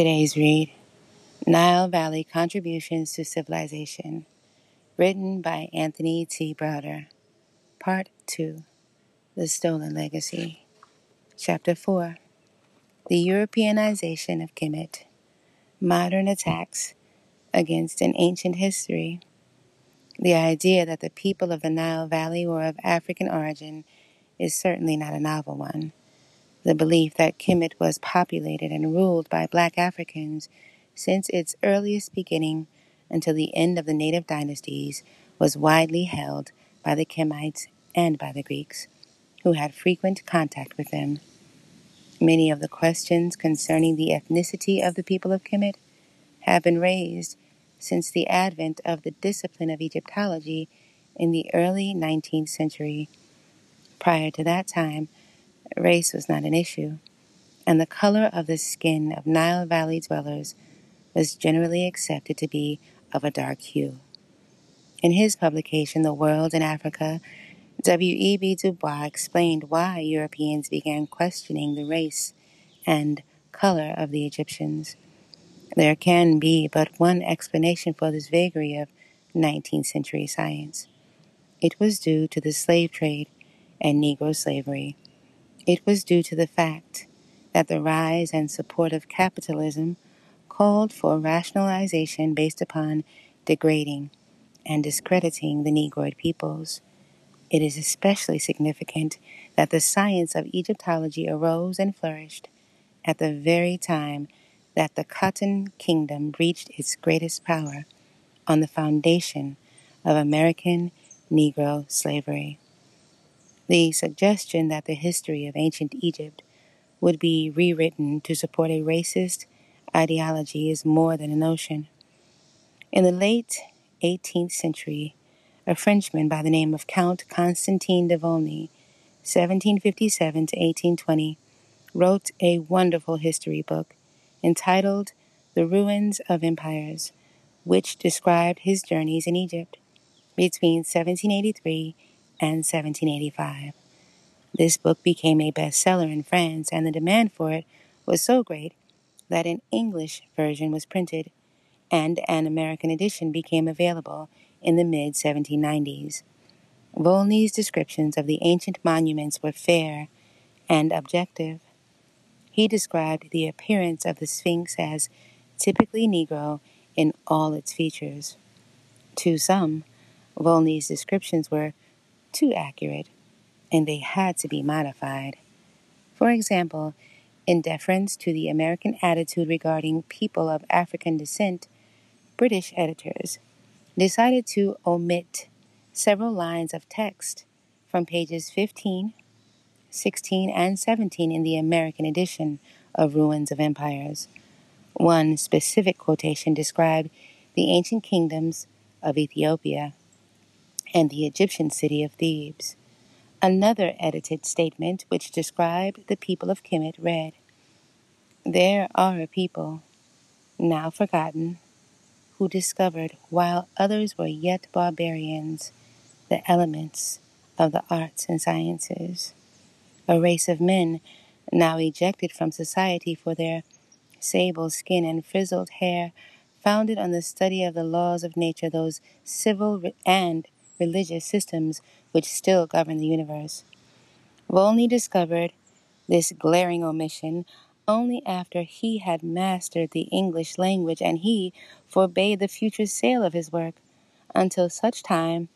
Today's read Nile Valley Contributions to Civilization, written by Anthony T. Browder. Part 2 The Stolen Legacy. Chapter 4 The Europeanization of Kemet, Modern Attacks Against an Ancient History. The idea that the people of the Nile Valley were of African origin is certainly not a novel one. The belief that Kemet was populated and ruled by black Africans since its earliest beginning until the end of the native dynasties was widely held by the Kemites and by the Greeks, who had frequent contact with them. Many of the questions concerning the ethnicity of the people of Kemet have been raised since the advent of the discipline of Egyptology in the early 19th century. Prior to that time, Race was not an issue, and the color of the skin of Nile Valley dwellers was generally accepted to be of a dark hue. In his publication, The World in Africa, W.E.B. Du Bois explained why Europeans began questioning the race and color of the Egyptians. There can be but one explanation for this vagary of 19th century science. It was due to the slave trade and Negro slavery. It was due to the fact that the rise and support of capitalism called for rationalization based upon degrading and discrediting the Negroid peoples. It is especially significant that the science of Egyptology arose and flourished at the very time that the Cotton Kingdom reached its greatest power on the foundation of American Negro slavery. The suggestion that the history of ancient Egypt would be rewritten to support a racist ideology is more than a notion. In the late 18th century, a Frenchman by the name of Count Constantine de Volney, 1757 to 1820, wrote a wonderful history book entitled The Ruins of Empires, which described his journeys in Egypt between 1783 and 1785. This book became a bestseller in France, and the demand for it was so great that an English version was printed, and an American edition became available in the mid 1790s. Volney's descriptions of the ancient monuments were fair and objective. He described the appearance of the Sphinx as typically Negro in all its features. To some, Volney's descriptions were too accurate, and they had to be modified. For example, in deference to the American attitude regarding people of African descent, British editors decided to omit several lines of text from pages 15, 16, and 17 in the American edition of Ruins of Empires. One specific quotation described the ancient kingdoms of Ethiopia and the Egyptian city of Thebes. Another edited statement, which described the people of Kemet, read There are a people, now forgotten, who discovered, while others were yet barbarians, the elements of the arts and sciences. A race of men, now ejected from society for their sable skin and frizzled hair, founded on the study of the laws of nature, those civil and religious systems which still govern the universe. Volney discovered this glaring omission only after he had mastered the English language and he forbade the future sale of his work until such time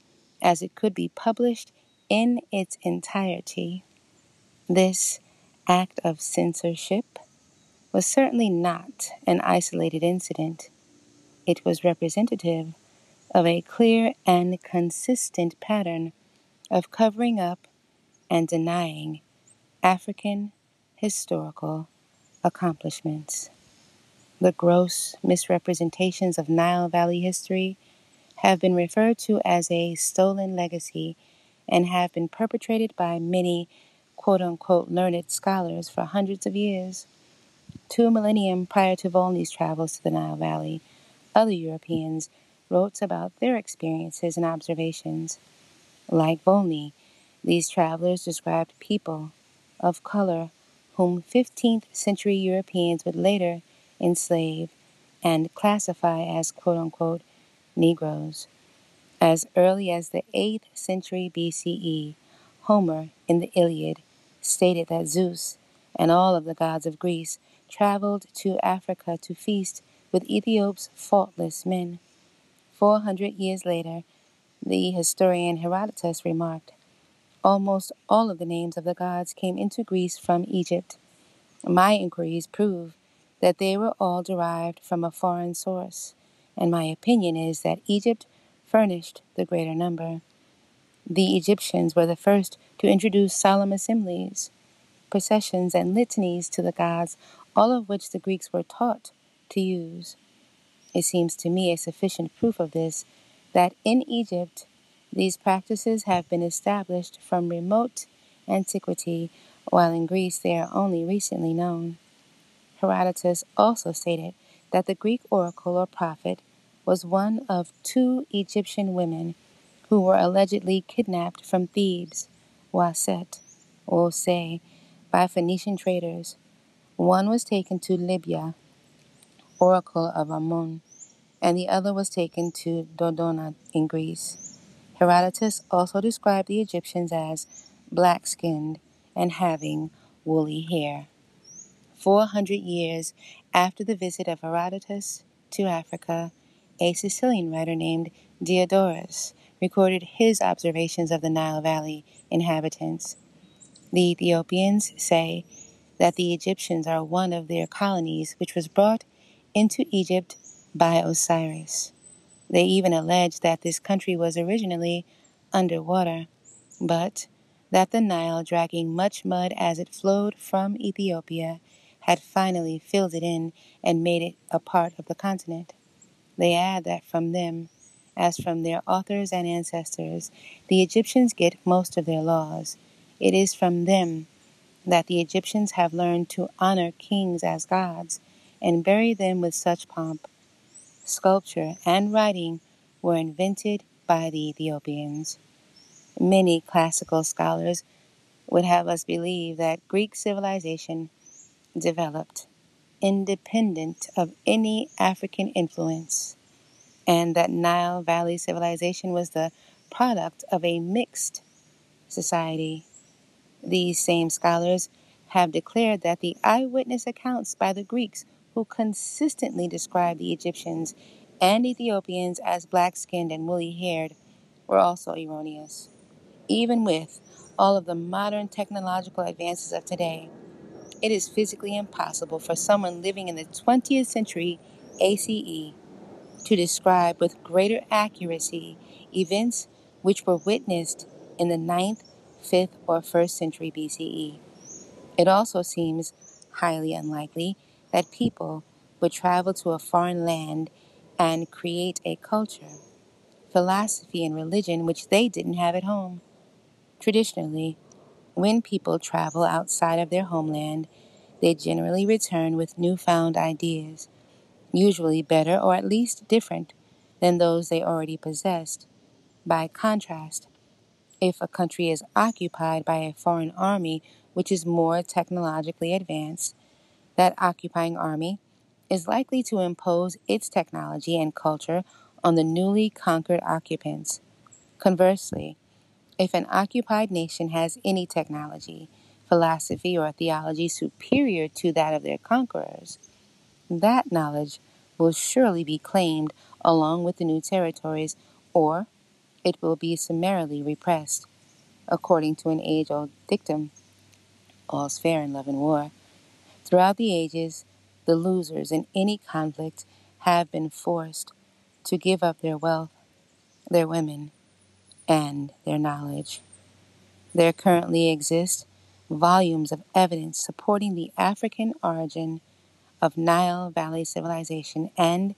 as it could be published in its entirety. This act of censorship was certainly not an isolated incident. It was representative of a clear and consistent pattern of covering up and denying African historical accomplishments. The gross misrepresentations of Nile Valley history have been referred to as a stolen legacy and have been perpetrated by many quote unquote learned scholars for hundreds of years. Two millennium prior to Volney's travels to the Nile Valley, other Europeans wrote about their experiences and observations. Like Volney, these travelers described people of color whom 15th century Europeans would later enslave, and classify as quote unquote Negroes. As early as the 8th century BCE, Homer in the Iliad stated that Zeus and all of the gods of Greece traveled to Africa to feast with Ethiop's faultless men. Four hundred years later, the historian Herodotus remarked, Almost all of the names of the gods came into Greece from Egypt. My inquiries prove that they were all derived from a foreign source, and my opinion is that Egypt furnished the greater number. The Egyptians were the first to introduce solemn assemblies, processions, and litanies to the gods, all of which the Greeks were taught to use. It seems to me a sufficient proof of this that in Egypt these practices have been established from remote antiquity, while in Greece they are only recently known. Herodotus also stated that the Greek oracle or prophet was one of two Egyptian women who were allegedly kidnapped from Thebes, Waset, or Say, by Phoenician traders. One was taken to Libya, oracle of Amun, and the other was taken to Dodona in Greece. Herodotus also described the Egyptians as black skinned and having woolly hair. 400 years after the visit of Herodotus to Africa, a Sicilian writer named Diodorus recorded his observations of the Nile Valley inhabitants. The Ethiopians say that the Egyptians are one of their colonies which was brought into Egypt by Osiris. They even allege that this country was originally underwater, but that the Nile, dragging much mud as it flowed from Ethiopia, had finally filled it in and made it a part of the continent. They add that from them, as from their authors and ancestors, the Egyptians get most of their laws. It is from them that the Egyptians have learned to honor kings as gods and bury them with such pomp. Sculpture and writing were invented by the Ethiopians. Many classical scholars would have us believe that Greek civilization developed independent of any African influence, and that Nile Valley civilization was the product of a mixed society. These same scholars have declared that the eyewitness accounts by the Greeks, who consistently described the Egyptians and Ethiopians as black skinned and woolly haired, were also erroneous. Even with all of the modern technological advances of today, it is physically impossible for someone living in the 20th century ACE to describe with greater accuracy events which were witnessed in the 9th, 5th, or 1st century BCE. It also seems highly unlikely that people would travel to a foreign land and create a culture, philosophy, and religion which they didn't have at home. Traditionally, when people travel outside of their homeland, they generally return with newfound ideas, usually better or at least different than those they already possessed. By contrast, if a country is occupied by a foreign army which is more technologically advanced, that occupying army is likely to impose its technology and culture on the newly conquered occupants. Conversely, if an occupied nation has any technology, philosophy, or theology superior to that of their conquerors, that knowledge will surely be claimed along with the new territories, or it will be summarily repressed. According to an age old dictum, all's fair in love and war. Throughout the ages, the losers in any conflict have been forced to give up their wealth, their women, and their knowledge. There currently exist volumes of evidence supporting the African origin of Nile Valley civilization and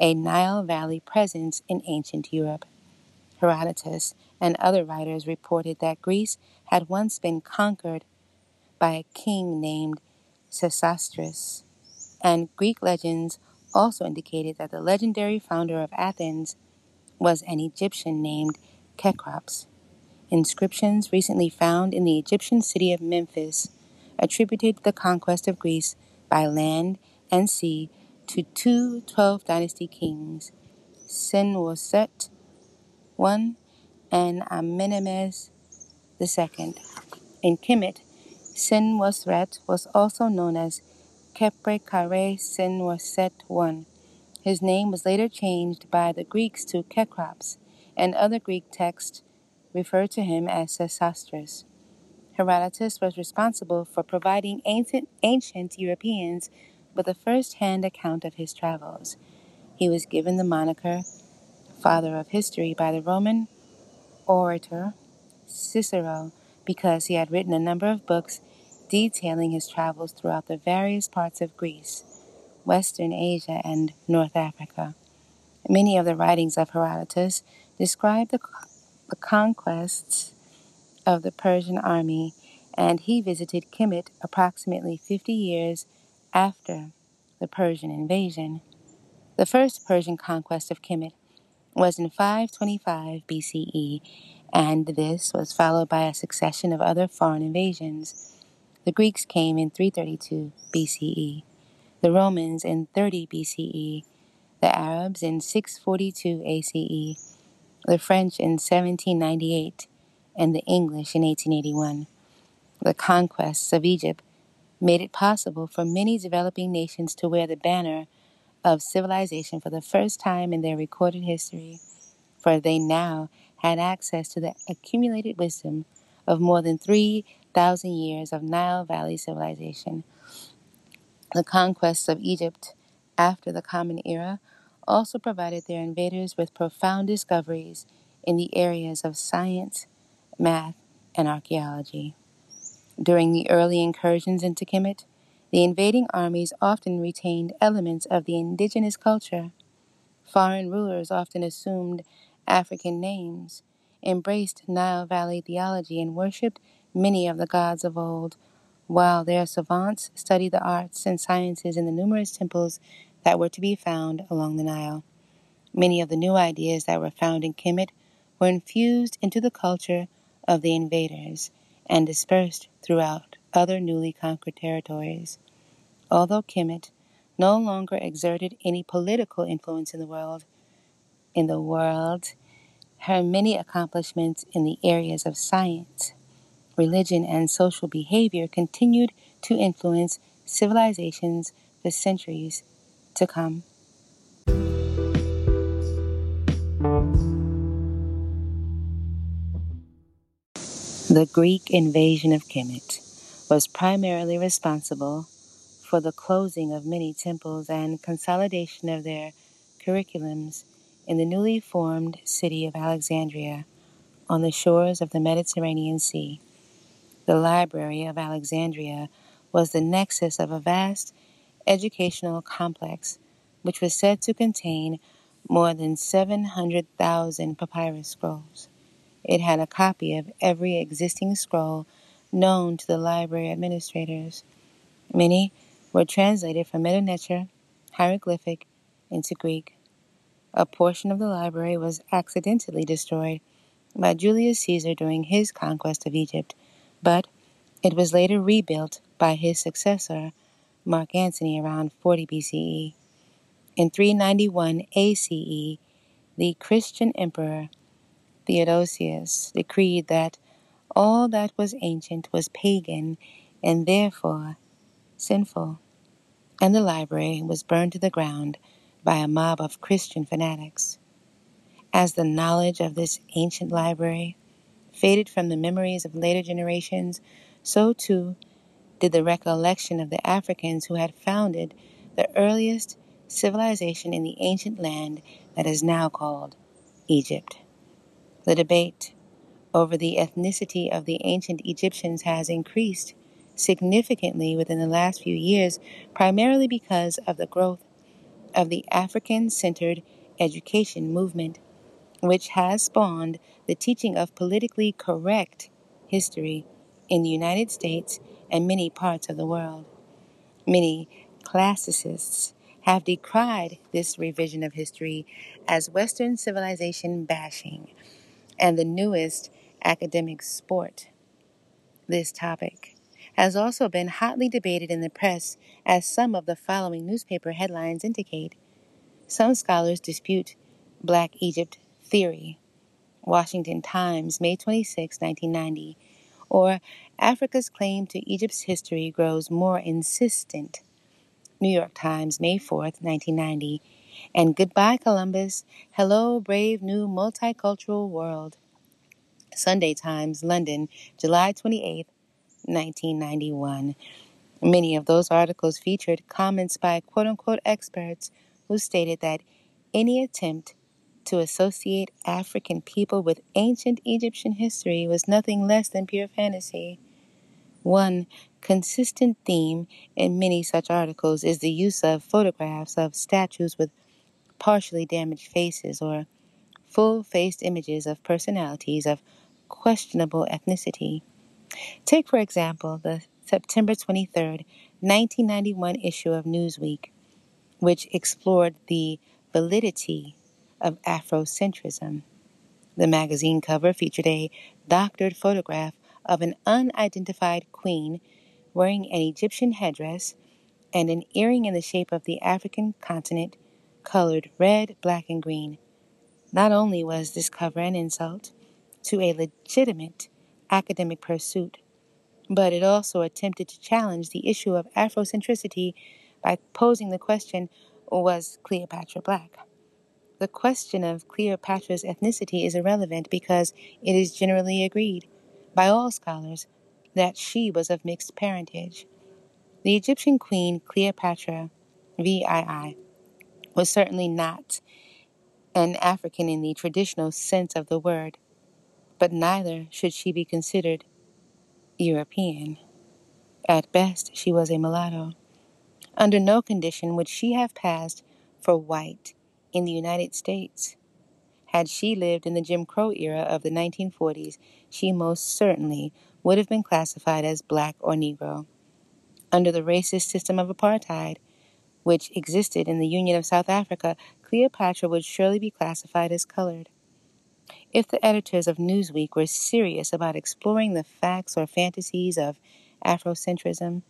a Nile Valley presence in ancient Europe. Herodotus and other writers reported that Greece had once been conquered by a king named Sesostris, and Greek legends also indicated that the legendary founder of Athens was an Egyptian named Cecrops. Inscriptions recently found in the Egyptian city of Memphis attributed the conquest of Greece by land and sea to two 12th dynasty kings, Senwosret I and Amenemhes II. In Kemet, Senwosret was also known as Kepre Kare Senwosret I. His name was later changed by the Greeks to Kekrops, and other Greek texts refer to him as Sesostris. Herodotus was responsible for providing ancient, ancient Europeans with a first hand account of his travels. He was given the moniker Father of History by the Roman orator Cicero because he had written a number of books detailing his travels throughout the various parts of Greece, Western Asia, and North Africa. Many of the writings of Herodotus describe the, the conquests of the Persian army, and he visited Kemet approximately 50 years after the Persian invasion. The first Persian conquest of Kemet was in 525 BCE, and this was followed by a succession of other foreign invasions. The Greeks came in 332 BCE, the Romans in 30 BCE, the Arabs in 642 ACE, the French in 1798, and the English in 1881. The conquests of Egypt made it possible for many developing nations to wear the banner of civilization for the first time in their recorded history, for they now had access to the accumulated wisdom of more than 3,000 years of Nile Valley civilization. The conquests of Egypt after the Common Era also provided their invaders with profound discoveries in the areas of science, math, and archaeology. During the early incursions into Kemet, the invading armies often retained elements of the indigenous culture. Foreign rulers often assumed African names, embraced Nile Valley theology, and worshipped many of the gods of old, while their savants studied the arts and sciences in the numerous temples that were to be found along the Nile. Many of the new ideas that were found in Kemet were infused into the culture of the invaders and dispersed throughout other newly conquered territories. Although Kemet no longer exerted any political influence in the world, in the world, her many accomplishments in the areas of science, religion, and social behavior continued to influence civilizations for centuries to come. The Greek invasion of Kemet was primarily responsible for the closing of many temples and consolidation of their curriculums in the newly formed city of Alexandria on the shores of the Mediterranean Sea. The Library of Alexandria was the nexus of a vast educational complex which was said to contain more than 700,000 papyrus scrolls. It had a copy of every existing scroll known to the library administrators. Many were translated from Neter hieroglyphic into Greek. A portion of the library was accidentally destroyed by Julius Caesar during his conquest of Egypt, but it was later rebuilt by his successor, Mark Antony, around 40 BCE. In 391 ACE, the Christian emperor Theodosius decreed that all that was ancient was pagan and therefore sinful, and the library was burned to the ground by a mob of Christian fanatics. As the knowledge of this ancient library faded from the memories of later generations, so too did the recollection of the Africans who had founded the earliest civilization in the ancient land that is now called Egypt. The debate over the ethnicity of the ancient Egyptians has increased significantly within the last few years, primarily because of the growth of the African centered education movement, which has spawned the teaching of politically correct history in the United States and many parts of the world. Many classicists have decried this revision of history as Western civilization bashing and the newest academic sport, this topic has also been hotly debated in the press, as some of the following newspaper headlines indicate. Some scholars dispute Black Egypt theory. Washington Times, May 26, 1990. Or Africa's claim to Egypt's history grows more insistent. New York Times, May 4th, 1990. And Goodbye Columbus, Hello Brave New Multicultural World. Sunday Times, London, July 28, 1991. Many of those articles featured comments by quote unquote experts who stated that any attempt to associate African people with ancient Egyptian history was nothing less than pure fantasy. One consistent theme in many such articles is the use of photographs of statues with partially damaged faces or full faced images of personalities of questionable ethnicity. Take, for example, the September 23, 1991 issue of Newsweek, which explored the validity of Afrocentrism. The magazine cover featured a doctored photograph of an unidentified queen wearing an Egyptian headdress and an earring in the shape of the African continent, colored red, black, and green. Not only was this cover an insult to a legitimate academic pursuit, but it also attempted to challenge the issue of Afrocentricity by posing the question was Cleopatra black? The question of Cleopatra's ethnicity is irrelevant because it is generally agreed by all scholars that she was of mixed parentage. The Egyptian queen Cleopatra VII was certainly not an African in the traditional sense of the word, but neither should she be considered European. At best, she was a mulatto. Under no condition would she have passed for white in the United States. Had she lived in the Jim Crow era of the 1940s, she most certainly would have been classified as black or Negro. Under the racist system of apartheid, which existed in the Union of South Africa, Cleopatra would surely be classified as colored. If the editors of Newsweek were serious about exploring the facts or fantasies of Afrocentrism,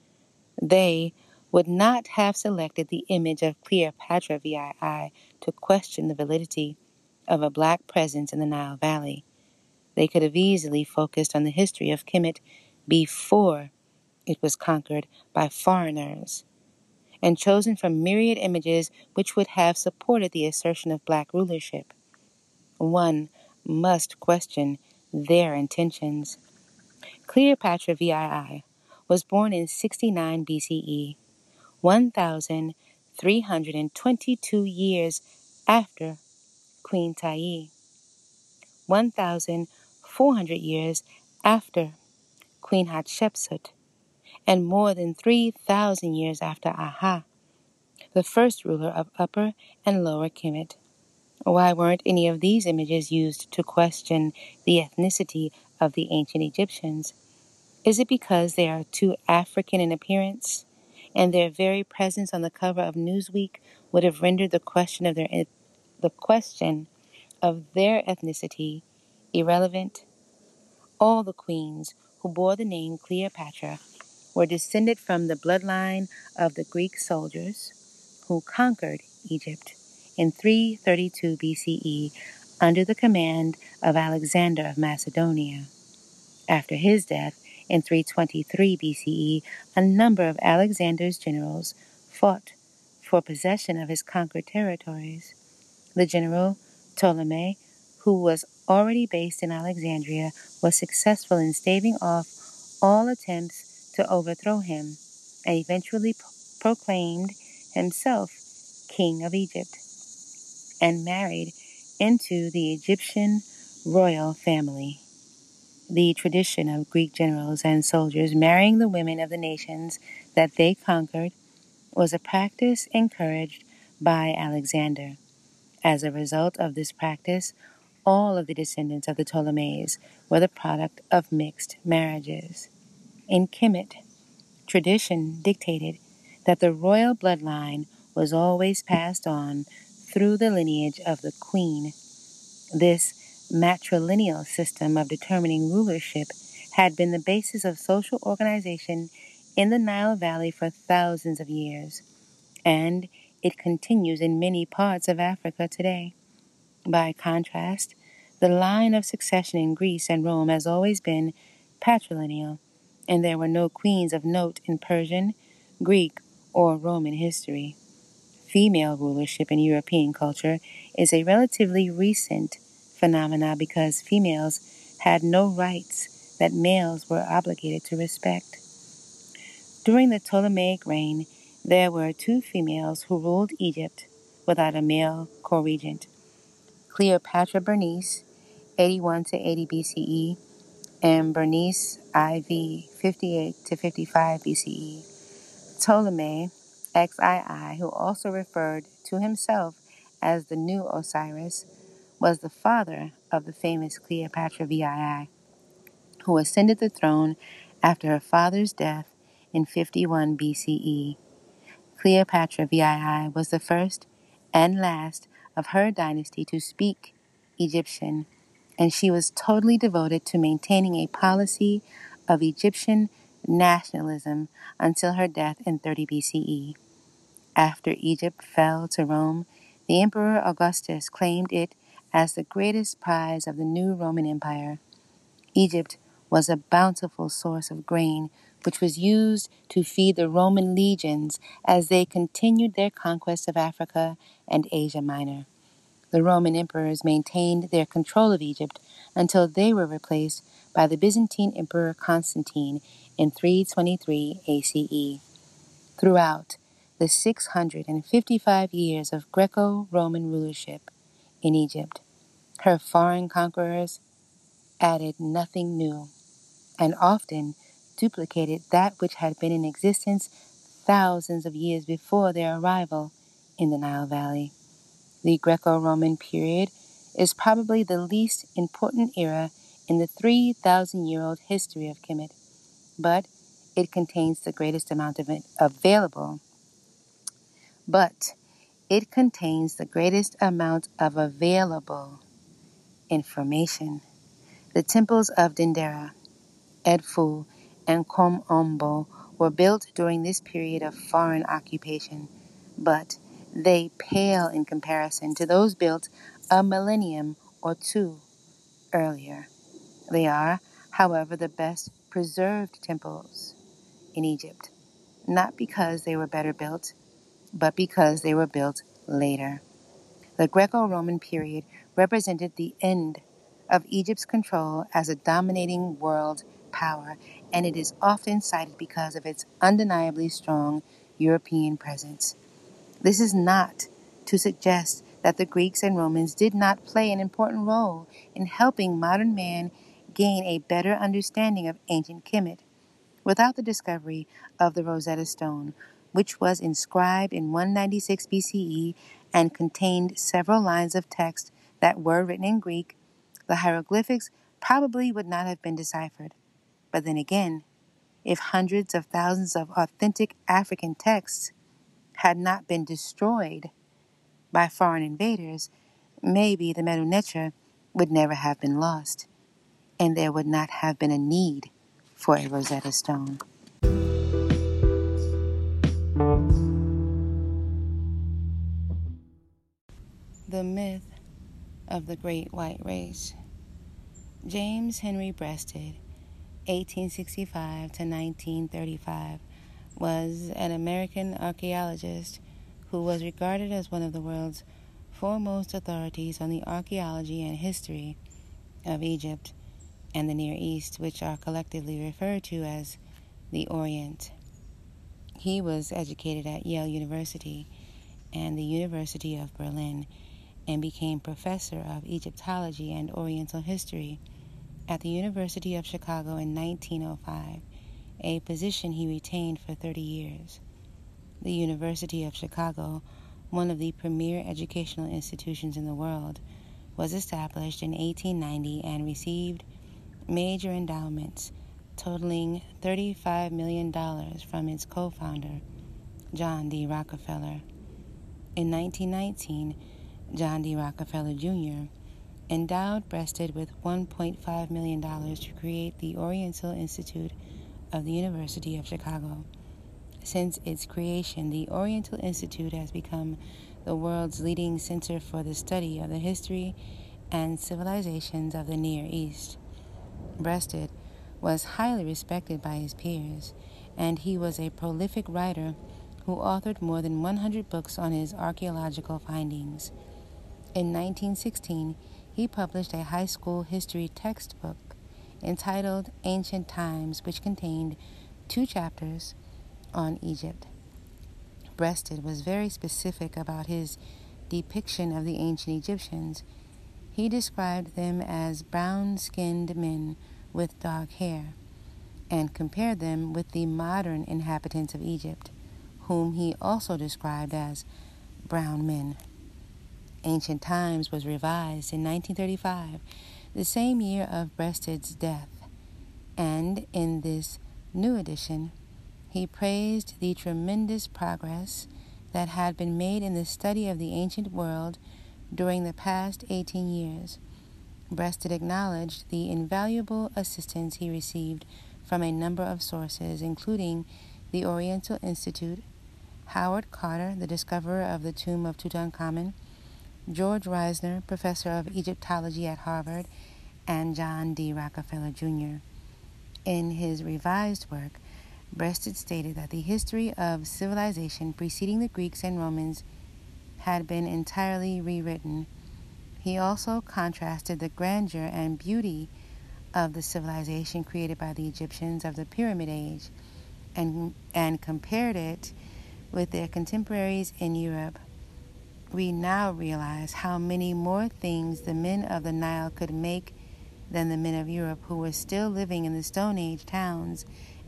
they would not have selected the image of Cleopatra VII to question the validity of a black presence in the Nile Valley. They could have easily focused on the history of Kemet before it was conquered by foreigners and chosen from myriad images which would have supported the assertion of black rulership. One must question their intentions. Cleopatra VII was born in 69 BCE 1,322 years after Queen Tiye, 1,400 years after Queen Hatshepsut, and more than 3,000 years after Aha, the first ruler of Upper and Lower Kemet. Why weren't any of these images used to question the ethnicity of the ancient Egyptians? Is it because they are too African in appearance? And their very presence on the cover of Newsweek would have rendered the question of their the question of their ethnicity irrelevant. All the queens who bore the name Cleopatra were descended from the bloodline of the Greek soldiers who conquered Egypt in 332 BCE under the command of Alexander of Macedonia. After his death, in 323 BCE, a number of Alexander's generals fought for possession of his conquered territories. The general Ptolemy, who was already based in Alexandria, was successful in staving off all attempts to overthrow him and eventually proclaimed himself king of Egypt and married into the Egyptian royal family the tradition of Greek generals and soldiers marrying the women of the nations that they conquered was a practice encouraged by Alexander. As a result of this practice, all of the descendants of the Ptolemies were the product of mixed marriages. In Kemet, tradition dictated that the royal bloodline was always passed on through the lineage of the queen. This matrilineal system of determining rulership had been the basis of social organization in the Nile Valley for thousands of years, and it continues in many parts of Africa today. By contrast, the line of succession in Greece and Rome has always been patrilineal, and there were no queens of note in Persian, Greek, or Roman history. Female rulership in European culture is a relatively recent phenomena because females had no rights that males were obligated to respect. During the Ptolemaic reign, there were two females who ruled Egypt without a male co-regent. Cleopatra Berenice, 81 to 80 BCE, and Berenice IV, 58 to 55 BCE. Ptolemy XII, who also referred to himself as the new Osiris, was the father of the famous Cleopatra VII, who ascended the throne after her father's death in 51 BCE. Cleopatra VII was the first and last of her dynasty to speak Egyptian, and she was totally devoted to maintaining a policy of Egyptian nationalism until her death in 30 BCE. After Egypt fell to Rome, the Emperor Augustus claimed it as the greatest prize of the new Roman Empire. Egypt was a bountiful source of grain, which was used to feed the Roman legions as they continued their conquest of Africa and Asia Minor. The Roman emperors maintained their control of Egypt until they were replaced by the Byzantine Emperor Constantine in 323 ACE. Throughout the 655 years of Greco Roman rulership in Egypt, her foreign conquerors added nothing new and often duplicated that which had been in existence thousands of years before their arrival in the Nile Valley. The Greco Roman period is probably the least important era in the 3,000 year old history of Kemet, but it contains the greatest amount of it available. But it contains the greatest amount of available information. The temples of Dendera, Edfu, and Kom Ombo were built during this period of foreign occupation, but they pale in comparison to those built a millennium or two earlier. They are, however, the best preserved temples in Egypt, not because they were better built, but because they were built later. The Greco Roman period represented the end of Egypt's control as a dominating world power, and it is often cited because of its undeniably strong European presence. This is not to suggest that the Greeks and Romans did not play an important role in helping modern man gain a better understanding of ancient Kemet. Without the discovery of the Rosetta Stone, which was inscribed in 196 BCE and contained several lines of text that were written in Greek, the hieroglyphics probably would not have been deciphered. But then again, if hundreds of thousands of authentic African texts had not been destroyed by foreign invaders, maybe the Medu Neter would never have been lost, and there would not have been a need for a Rosetta Stone. The myth of the Great White Race. James Henry Breasted, 1865 to 1935, was an American archaeologist who was regarded as one of the world's foremost authorities on the archaeology and history of Egypt and the Near East, which are collectively referred to as the Orient. He was educated at Yale University and the University of Berlin and became professor of Egyptology and Oriental history at the University of Chicago in 1905, a position he retained for 30 years. The University of Chicago, one of the premier educational institutions in the world, was established in 1890 and received major endowments totaling $35 million from its co founder, John D. Rockefeller. In 1919, John D. Rockefeller Jr., endowed Breasted with $1.5 million to create the Oriental Institute of the University of Chicago. Since its creation, the Oriental Institute has become the world's leading center for the study of the history and civilizations of the Near East. Breasted was highly respected by his peers, and he was a prolific writer who authored more than 100 books on his archaeological findings. In 1916, he published a high school history textbook entitled Ancient Times, which contained two chapters on Egypt. Breasted was very specific about his depiction of the ancient Egyptians. He described them as brown skinned men with dark hair and compared them with the modern inhabitants of Egypt, whom he also described as brown men. Ancient Times was revised in 1935, the same year of Breasted's death, and in this new edition, he praised the tremendous progress that had been made in the study of the ancient world during the past 18 years. Breasted acknowledged the invaluable assistance he received from a number of sources, including the Oriental Institute, Howard Carter, the discoverer of the tomb of Tutankhamun, George Reisner, professor of Egyptology at Harvard, and John D. Rockefeller Jr. In his revised work, Breasted stated that the history of civilization preceding the Greeks and Romans had been entirely rewritten. He also contrasted the grandeur and beauty of the civilization created by the Egyptians of the Pyramid Age and, and compared it with their contemporaries in Europe. We now realize how many more things the men of the Nile could make than the men of Europe who were still living in the Stone Age towns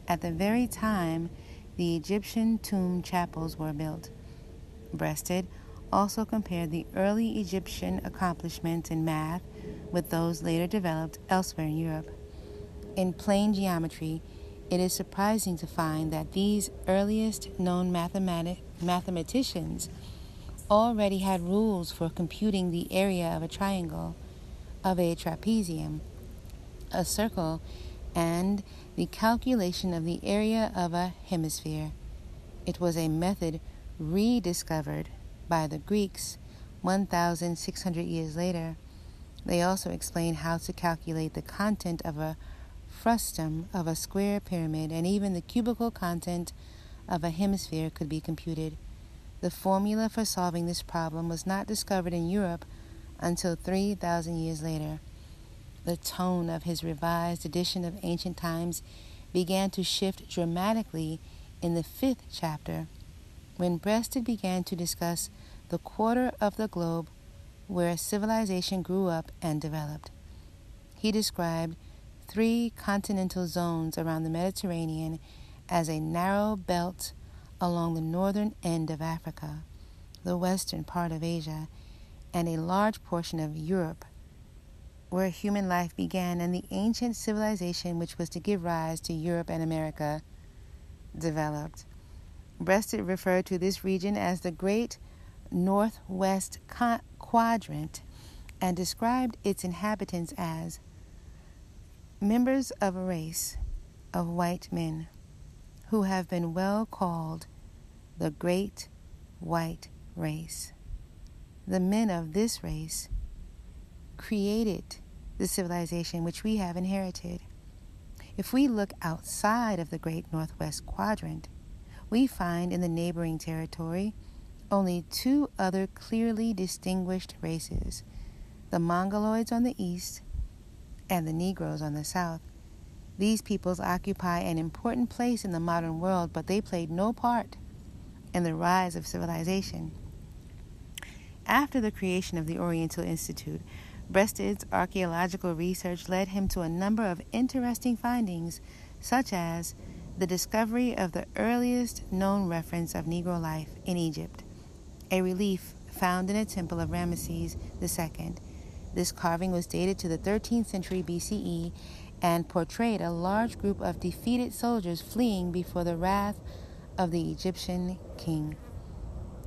at the very time the Egyptian tomb chapels were built. Breasted also compared the early Egyptian accomplishments in math with those later developed elsewhere in Europe. In plane geometry, it is surprising to find that these earliest known mathematic- mathematicians already had rules for computing the area of a triangle, of a trapezium, a circle, and the calculation of the area of a hemisphere. It was a method rediscovered by the Greeks 1,600 years later. They also explain how to calculate the content of a frustum of a square pyramid, and even the cubical content of a hemisphere could be computed. The formula for solving this problem was not discovered in Europe until 3,000 years later the tone of his revised edition of Ancient Times began to shift dramatically in the fifth chapter when Breasted began to discuss the quarter of the globe where civilization grew up and developed. He described three continental zones around the Mediterranean as a narrow belt along the northern end of Africa, the western part of Asia, and a large portion of Europe where human life began and the ancient civilization which was to give rise to Europe and America developed. Breasted referred to this region as the Great Northwest Quadrant and described its inhabitants as members of a race of white men who have been well called the Great White Race. The men of this race created the civilization which we have inherited. If we look outside of the Great Northwest Quadrant, we find in the neighboring territory only two other clearly distinguished races the Mongoloids on the east and the Negroes on the south. These peoples occupy an important place in the modern world, but they played no part in the rise of civilization. After the creation of the Oriental Institute, Breasted's archaeological research led him to a number of interesting findings, such as the discovery of the earliest known reference of Negro life in Egypt, a relief found in a temple of Ramesses II. This carving was dated to the 13th century BCE and portrayed a large group of defeated soldiers fleeing before the wrath of the Egyptian king.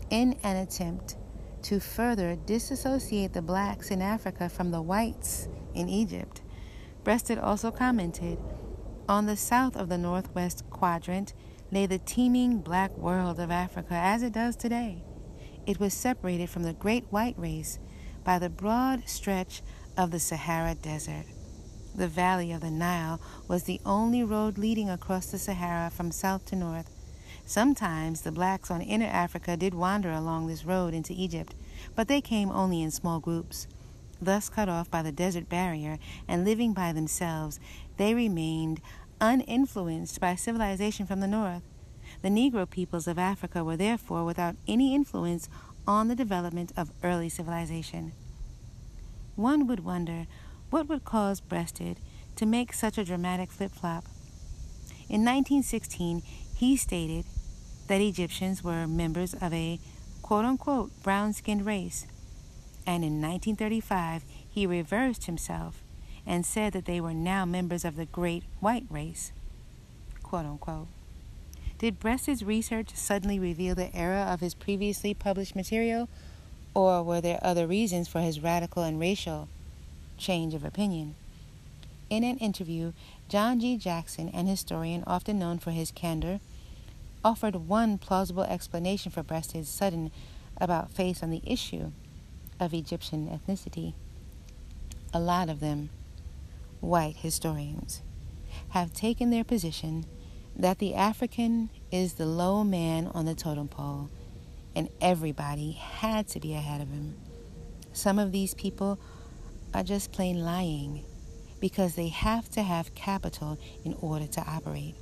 In an attempt to further disassociate the blacks in Africa from the whites in Egypt. Breasted also commented On the south of the northwest quadrant lay the teeming black world of Africa as it does today. It was separated from the great white race by the broad stretch of the Sahara Desert. The valley of the Nile was the only road leading across the Sahara from south to north. Sometimes the blacks on inner Africa did wander along this road into Egypt, but they came only in small groups. Thus cut off by the desert barrier and living by themselves, they remained uninfluenced by civilization from the north. The Negro peoples of Africa were therefore without any influence on the development of early civilization. One would wonder what would cause Breasted to make such a dramatic flip flop. In 1916, he stated that Egyptians were members of a quote unquote brown skinned race, and in 1935 he reversed himself and said that they were now members of the great white race, quote unquote. Did Breasted's research suddenly reveal the error of his previously published material, or were there other reasons for his radical and racial change of opinion? In an interview, John G. Jackson, an historian often known for his candor, offered one plausible explanation for Breasted's sudden about face on the issue of Egyptian ethnicity. A lot of them, white historians, have taken their position that the African is the low man on the totem pole and everybody had to be ahead of him. Some of these people are just plain lying because they have to have capital in order to operate.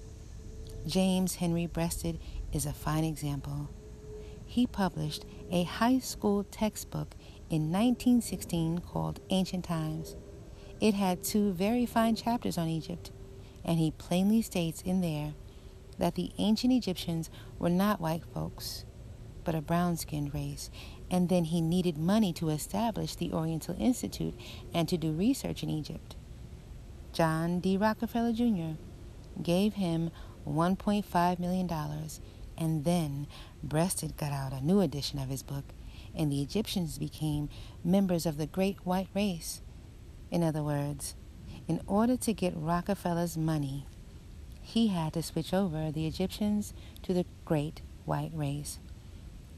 James Henry Breasted is a fine example. He published a high school textbook in 1916 called Ancient Times. It had two very fine chapters on Egypt, and he plainly states in there that the ancient Egyptians were not white folks, but a brown skinned race, and then he needed money to establish the Oriental Institute and to do research in Egypt. John D. Rockefeller Jr. gave him $1.5 million, and then Breasted got out a new edition of his book, and the Egyptians became members of the great white race. In other words, in order to get Rockefeller's money, he had to switch over the Egyptians to the great white race.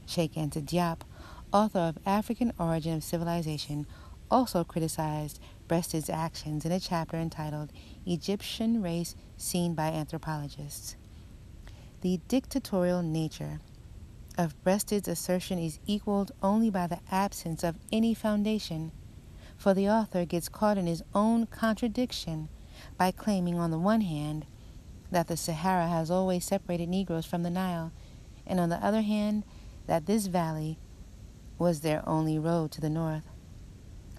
Cheikh Anta Diop, author of African Origin of Civilization, also criticized Breasted's actions in a chapter entitled Egyptian Race Seen by Anthropologists. The dictatorial nature of Breasted's assertion is equaled only by the absence of any foundation, for the author gets caught in his own contradiction by claiming, on the one hand, that the Sahara has always separated Negroes from the Nile, and on the other hand, that this valley was their only road to the north.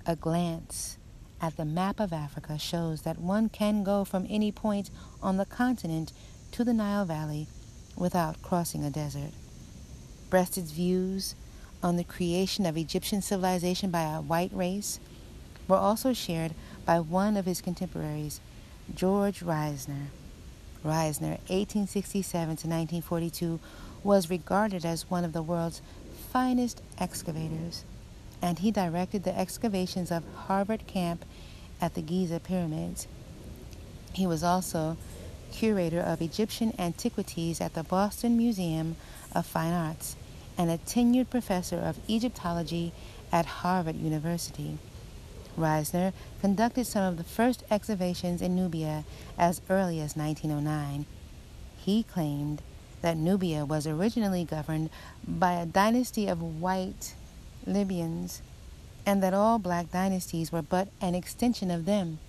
A glance at the map of Africa shows that one can go from any point on the continent to the Nile Valley without crossing a desert. Breasted's views on the creation of Egyptian civilization by a white race were also shared by one of his contemporaries, George Reisner. Reisner, 1867 to 1942, was regarded as one of the world's finest excavators and he directed the excavations of Harvard Camp at the Giza pyramids. He was also curator of Egyptian antiquities at the Boston Museum of Fine Arts and a tenured professor of Egyptology at Harvard University. Reisner conducted some of the first excavations in Nubia as early as 1909. He claimed that Nubia was originally governed by a dynasty of white Libyans, and that all black dynasties were but an extension of them.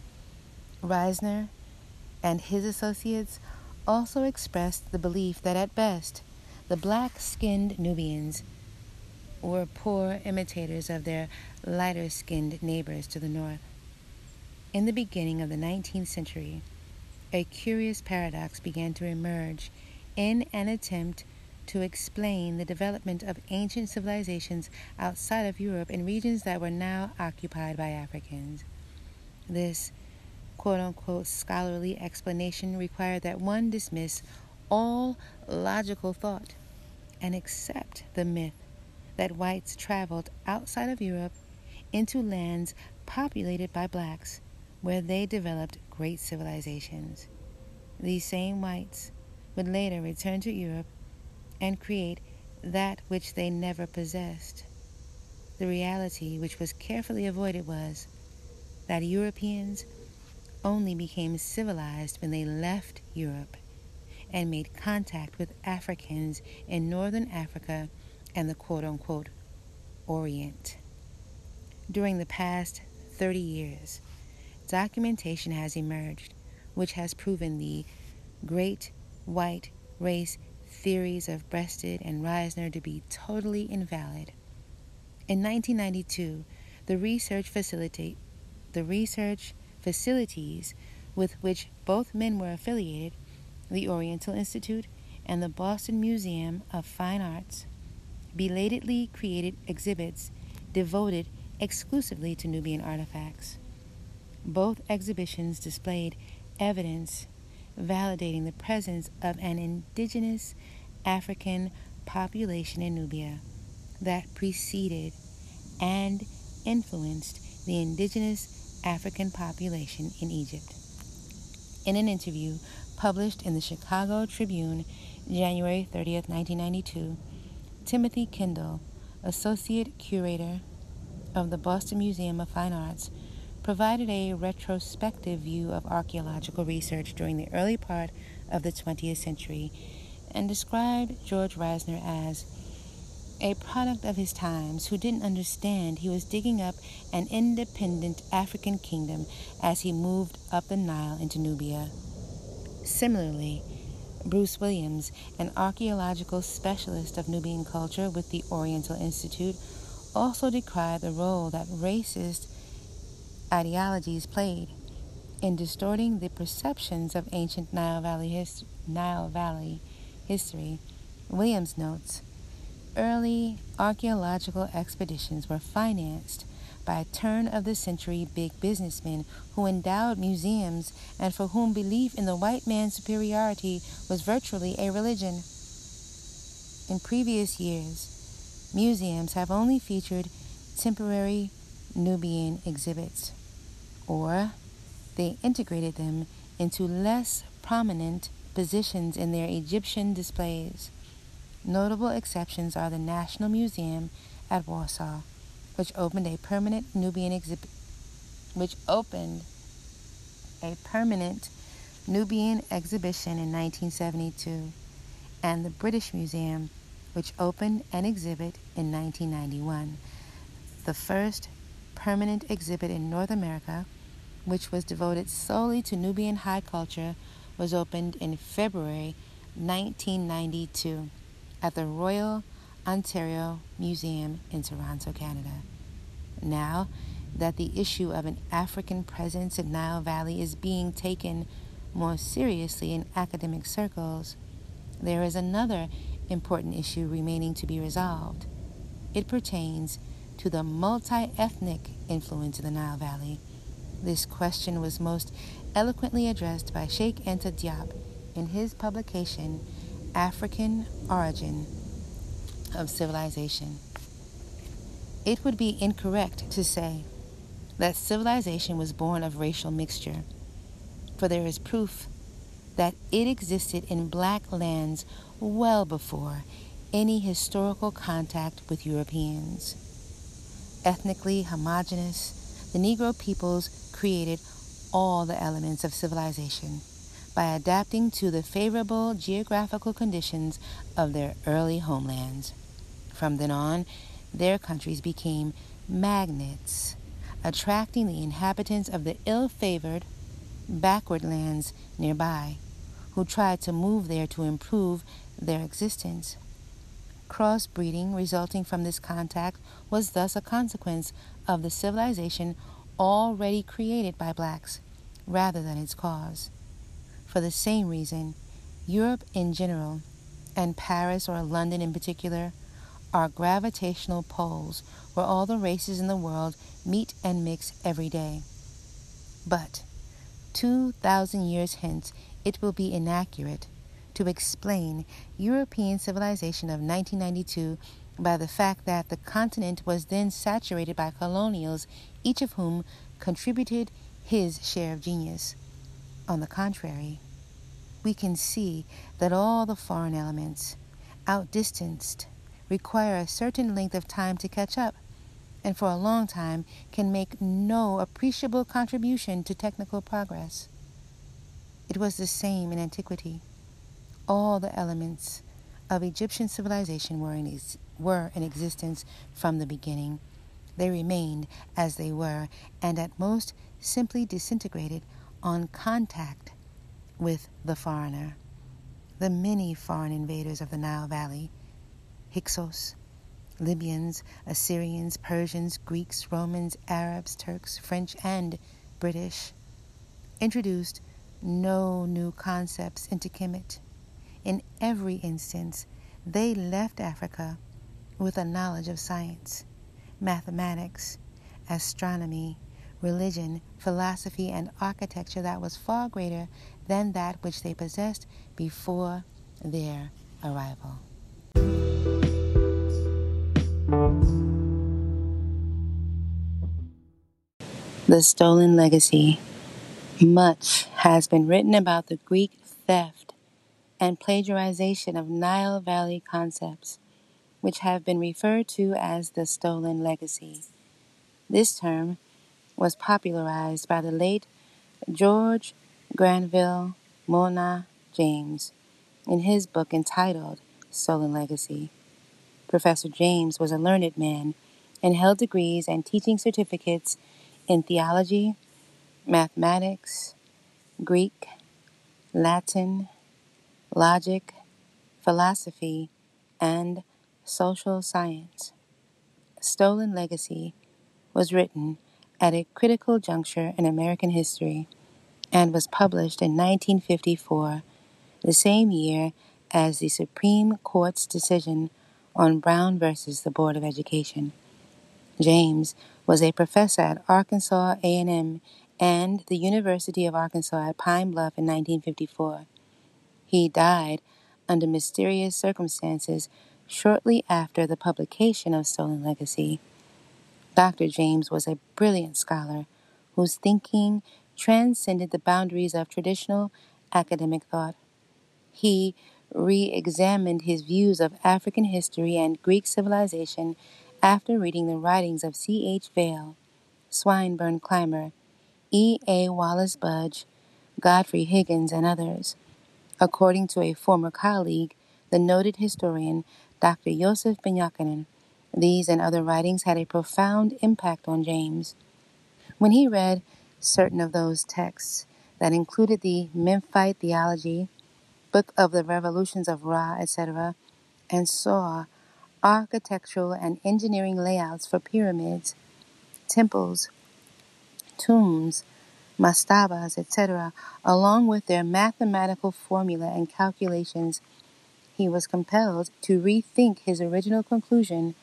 Reisner and his associates also expressed the belief that at best the black skinned Nubians were poor imitators of their lighter skinned neighbors to the north. In the beginning of the 19th century, a curious paradox began to emerge in an attempt to explain the development of ancient civilizations outside of Europe in regions that were now occupied by Africans. This quote unquote scholarly explanation required that one dismiss all logical thought and accept the myth that whites traveled outside of Europe into lands populated by blacks, where they developed great civilizations. These same whites would later return to Europe and create that which they never possessed. The reality which was carefully avoided was that Europeans only became civilized when they left Europe and made contact with Africans in northern Africa and the quote unquote Orient. During the past 30 years, documentation has emerged which has proven the great white race theories of Breasted and Reisner to be totally invalid. In 1992, the research facility, the research facilities with which both men were affiliated, the Oriental Institute and the Boston Museum of Fine Arts, belatedly created exhibits devoted exclusively to Nubian artifacts. Both exhibitions displayed evidence validating the presence of an indigenous African population in Nubia that preceded and influenced the indigenous African population in Egypt. In an interview published in the Chicago Tribune, January 30, 1992, Timothy Kendall, Associate Curator of the Boston Museum of Fine Arts, provided a retrospective view of archaeological research during the early part of the 20th century and described George Reisner as a product of his times who didn't understand he was digging up an independent African kingdom as he moved up the Nile into Nubia. Similarly, Bruce Williams, an archaeological specialist of Nubian culture with the Oriental Institute, also decried the role that racist ideologies played in distorting the perceptions of ancient Nile Valley, his- Nile Valley history. Williams notes early archaeological expeditions were financed by turn of the century big businessmen who endowed museums and for whom belief in the white man's superiority was virtually a religion. In previous years, museums have only featured temporary Nubian exhibits or they integrated them into less prominent positions in their Egyptian displays. Notable exceptions are the National Museum at Warsaw, which opened a permanent Nubian exhibit which opened a permanent Nubian exhibition in 1972, and the British Museum, which opened an exhibit in 1991. The first permanent exhibit in North America which was devoted solely to Nubian high culture, was opened in February 1992 at the Royal Ontario Museum in Toronto, Canada. Now that the issue of an African presence in Nile Valley is being taken more seriously in academic circles, there is another important issue remaining to be resolved. It pertains to the multi ethnic influence of the Nile Valley this question was most eloquently addressed by Cheikh Anta Diop in his publication, African Origin of Civilization. It would be incorrect to say that civilization was born of racial mixture, for there is proof that it existed in black lands well before any historical contact with Europeans. Ethnically homogeneous, the Negro peoples created all the elements of civilization by adapting to the favorable geographical conditions of their early homelands. From then on, their countries became magnets, attracting the inhabitants of the ill favored, backward lands nearby, who tried to move there to improve their existence. Crossbreeding resulting from this contact was thus a consequence of the civilization already created by blacks rather than its cause. For the same reason, Europe in general, and Paris or London in particular, are gravitational poles where all the races in the world meet and mix every day. But 2,000 years hence, it will be inaccurate to explain European civilization of 1992 by the fact that the continent was then saturated by colonials, each of whom contributed his share of genius. On the contrary, we can see that all the foreign elements, outdistanced, require a certain length of time to catch up, and for a long time can make no appreciable contribution to technical progress. It was the same in antiquity. All the elements of Egyptian civilization were in, ex- were in existence from the beginning. They remained as they were, and at most simply disintegrated on contact with the foreigner. The many foreign invaders of the Nile Valley, Hyksos, Libyans, Assyrians, Persians, Greeks, Romans, Arabs, Turks, French, and British, introduced no new concepts into Kemet. In every instance, they left Africa with a knowledge of science, mathematics, astronomy, religion, philosophy, and architecture that was far greater than that which they possessed before their arrival. The Stolen Legacy. Much has been written about the Greek theft and plagiarization of Nile Valley concepts, which have been referred to as the Stolen Legacy. This term was popularized by the late George Granville Monah James in his book entitled Stolen Legacy. Professor James was a learned man and held degrees and teaching certificates in theology, mathematics, Greek, Latin, logic, philosophy, and social science. Stolen Legacy was written at a critical juncture in American history and was published in 1954, the same year as the Supreme Court's decision on Brown versus the Board of Education. James was a professor at Arkansas A&M and the University of Arkansas at Pine Bluff in 1954. He died under mysterious circumstances shortly after the publication of Stolen Legacy. Dr. James was a brilliant scholar whose thinking transcended the boundaries of traditional academic thought. He re examined his views of African history and Greek civilization after reading the writings of C. H. Vail, Swinburne Clymer, E. A. Wallace Budge, Godfrey Higgins, and others. According to a former colleague, the noted historian Dr. Yosef Ben these and other writings had a profound impact on James. When he read certain of those texts that included the Memphite theology, Book of the Revolutions of Ra, etc., and saw architectural and engineering layouts for pyramids, temples, tombs, mastabas, etc., along with their mathematical formula and calculations, he was compelled to rethink his original conclusion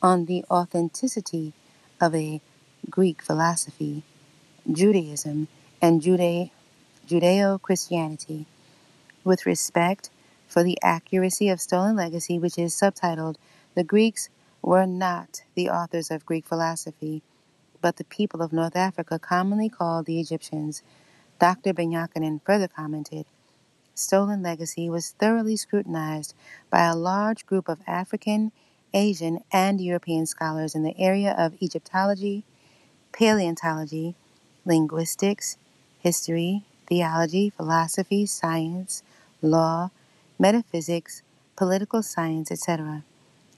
on the authenticity of a Greek philosophy, Judaism, and Judeo Christianity. With respect for the accuracy of Stolen Legacy, which is subtitled The Greeks Were Not the Authors of Greek Philosophy, but the people of North Africa, commonly called the Egyptians. Dr. Ben-Jochannan further commented Stolen Legacy was thoroughly scrutinized by a large group of African, Asian, and European scholars in the area of Egyptology, paleontology, linguistics, history, theology, philosophy, science, law, metaphysics, political science, etc.,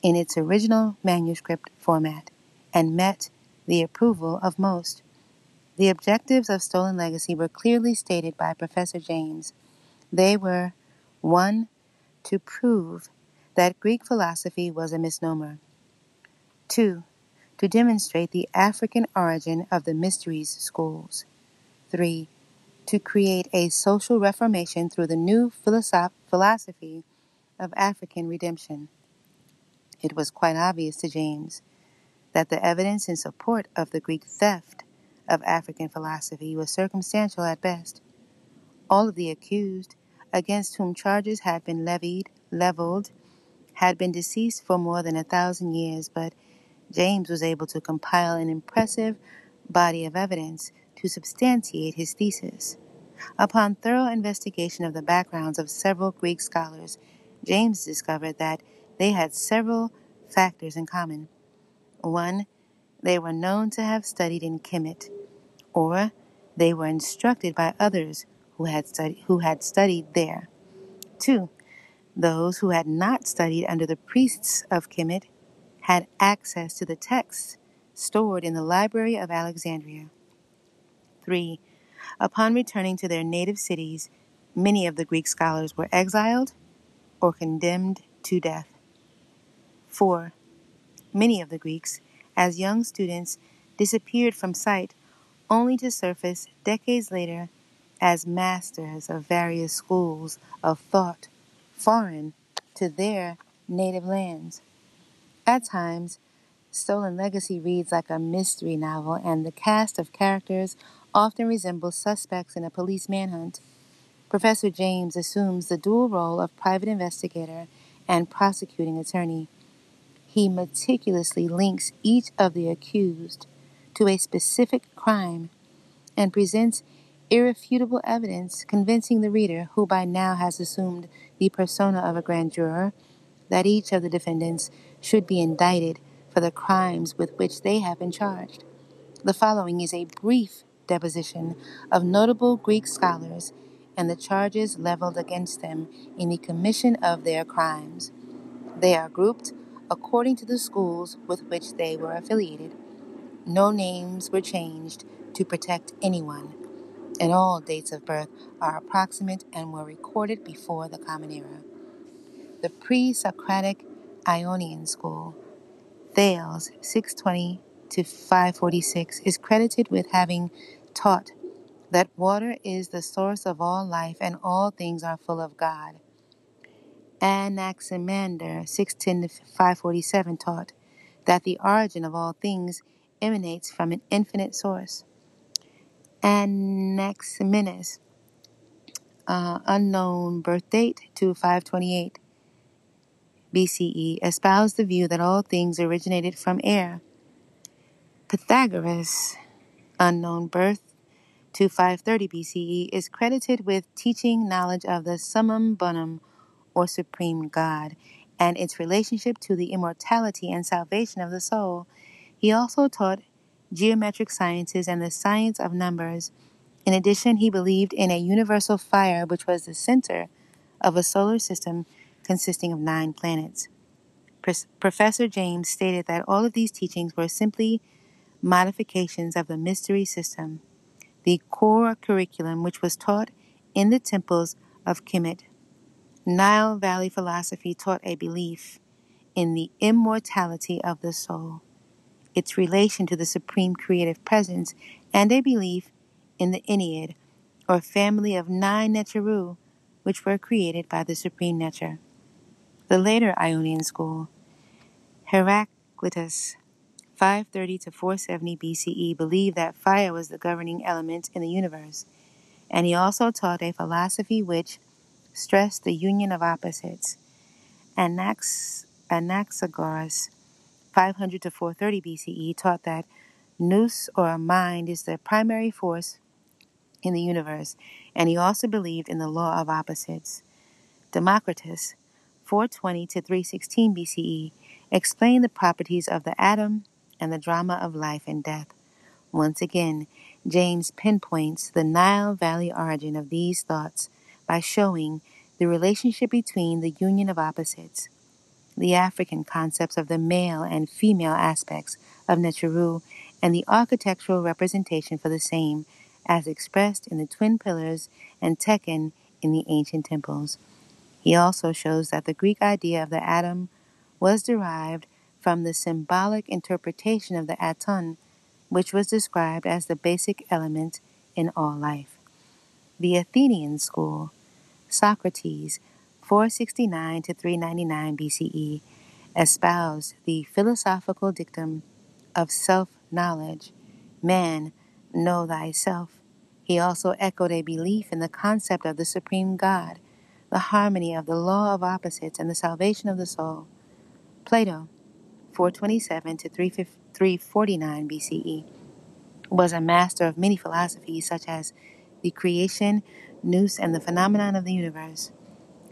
in its original manuscript format, and met the approval of most. The objectives of Stolen Legacy were clearly stated by Professor James. They were 1. To prove that Greek philosophy was a misnomer. 2. To demonstrate the African origin of the mysteries schools. 3 to create a social reformation through the new philosoph- philosophy of African redemption. It was quite obvious to James that the evidence in support of the Greek theft of African philosophy was circumstantial at best. All of the accused, against whom charges had been levied, leveled, had been deceased for more than a thousand years, but James was able to compile an impressive body of evidence to substantiate his thesis. Upon thorough investigation of the backgrounds of several Greek scholars, James discovered that they had several factors in common. One, they were known to have studied in Kemet, or they were instructed by others who had, studied who had studied there. Two, those who had not studied under the priests of Kemet had access to the texts stored in the Library of Alexandria. Three, upon returning to their native cities, many of the Greek scholars were exiled or condemned to death. Four, many of the Greeks, as young students, disappeared from sight only to surface decades later as masters of various schools of thought foreign to their native lands. At times, Stolen Legacy reads like a mystery novel, and the cast of characters often resembles suspects in a police manhunt. Professor James assumes the dual role of private investigator and prosecuting attorney. He meticulously links each of the accused to a specific crime and presents irrefutable evidence convincing the reader, who by now has assumed the persona of a grand juror, that each of the defendants should be indicted for the crimes with which they have been charged. The following is a brief deposition of notable Greek scholars and the charges leveled against them in the commission of their crimes. They are grouped according to the schools with which they were affiliated. No names were changed to protect anyone, and all dates of birth are approximate and were recorded before the Common Era. The pre Socratic Ionian School, Thales 620 to 546, is credited with having taught that water is the source of all life and all things are full of God. Anaximander 610 to 547 taught that the origin of all things emanates from an infinite source. Anaximenes, uh, unknown birth date to 528 BCE, espoused the view that all things originated from air. Pythagoras, unknown birth to 530 BCE, is credited with teaching knowledge of the summum bonum, or supreme God, and its relationship to the immortality and salvation of the soul. He also taught geometric sciences and the science of numbers. In addition, he believed in a universal fire, which was the center of a solar system consisting of nine planets. Professor James stated that all of these teachings were simply modifications of the mystery system, the core curriculum which was taught in the temples of Kemet. Nile Valley philosophy taught a belief in the immortality of the soul, its relation to the supreme creative presence, and a belief in the Ennead, or family of nine Neteru, which were created by the supreme Neter. The later Ionian school, Heraclitus, 530 to 470 BCE, believed that fire was the governing element in the universe, and he also taught a philosophy which stressed the union of opposites. Anax- Anaxagoras, 500 to 430 BCE, taught that nous or mind is the primary force in the universe, and he also believed in the law of opposites. Democritus, 420 to 316 BCE, explained the properties of the atom and the drama of life and death. Once again, James pinpoints the Nile Valley origin of these thoughts by showing the relationship between the union of opposites, the African concepts of the male and female aspects of Neteru, and the architectural representation for the same, as expressed in the twin pillars and Tekken in the ancient temples. He also shows that the Greek idea of the atom was derived from the symbolic interpretation of the aton, which was described as the basic element in all life. The Athenian school, Socrates, 469 to 399 BCE, espoused the philosophical dictum of self knowledge man, know thyself. He also echoed a belief in the concept of the supreme God, the harmony of the law of opposites and the salvation of the soul. Plato, 427 to 349 BCE, was a master of many philosophies such as the creation, nous, and the phenomenon of the universe.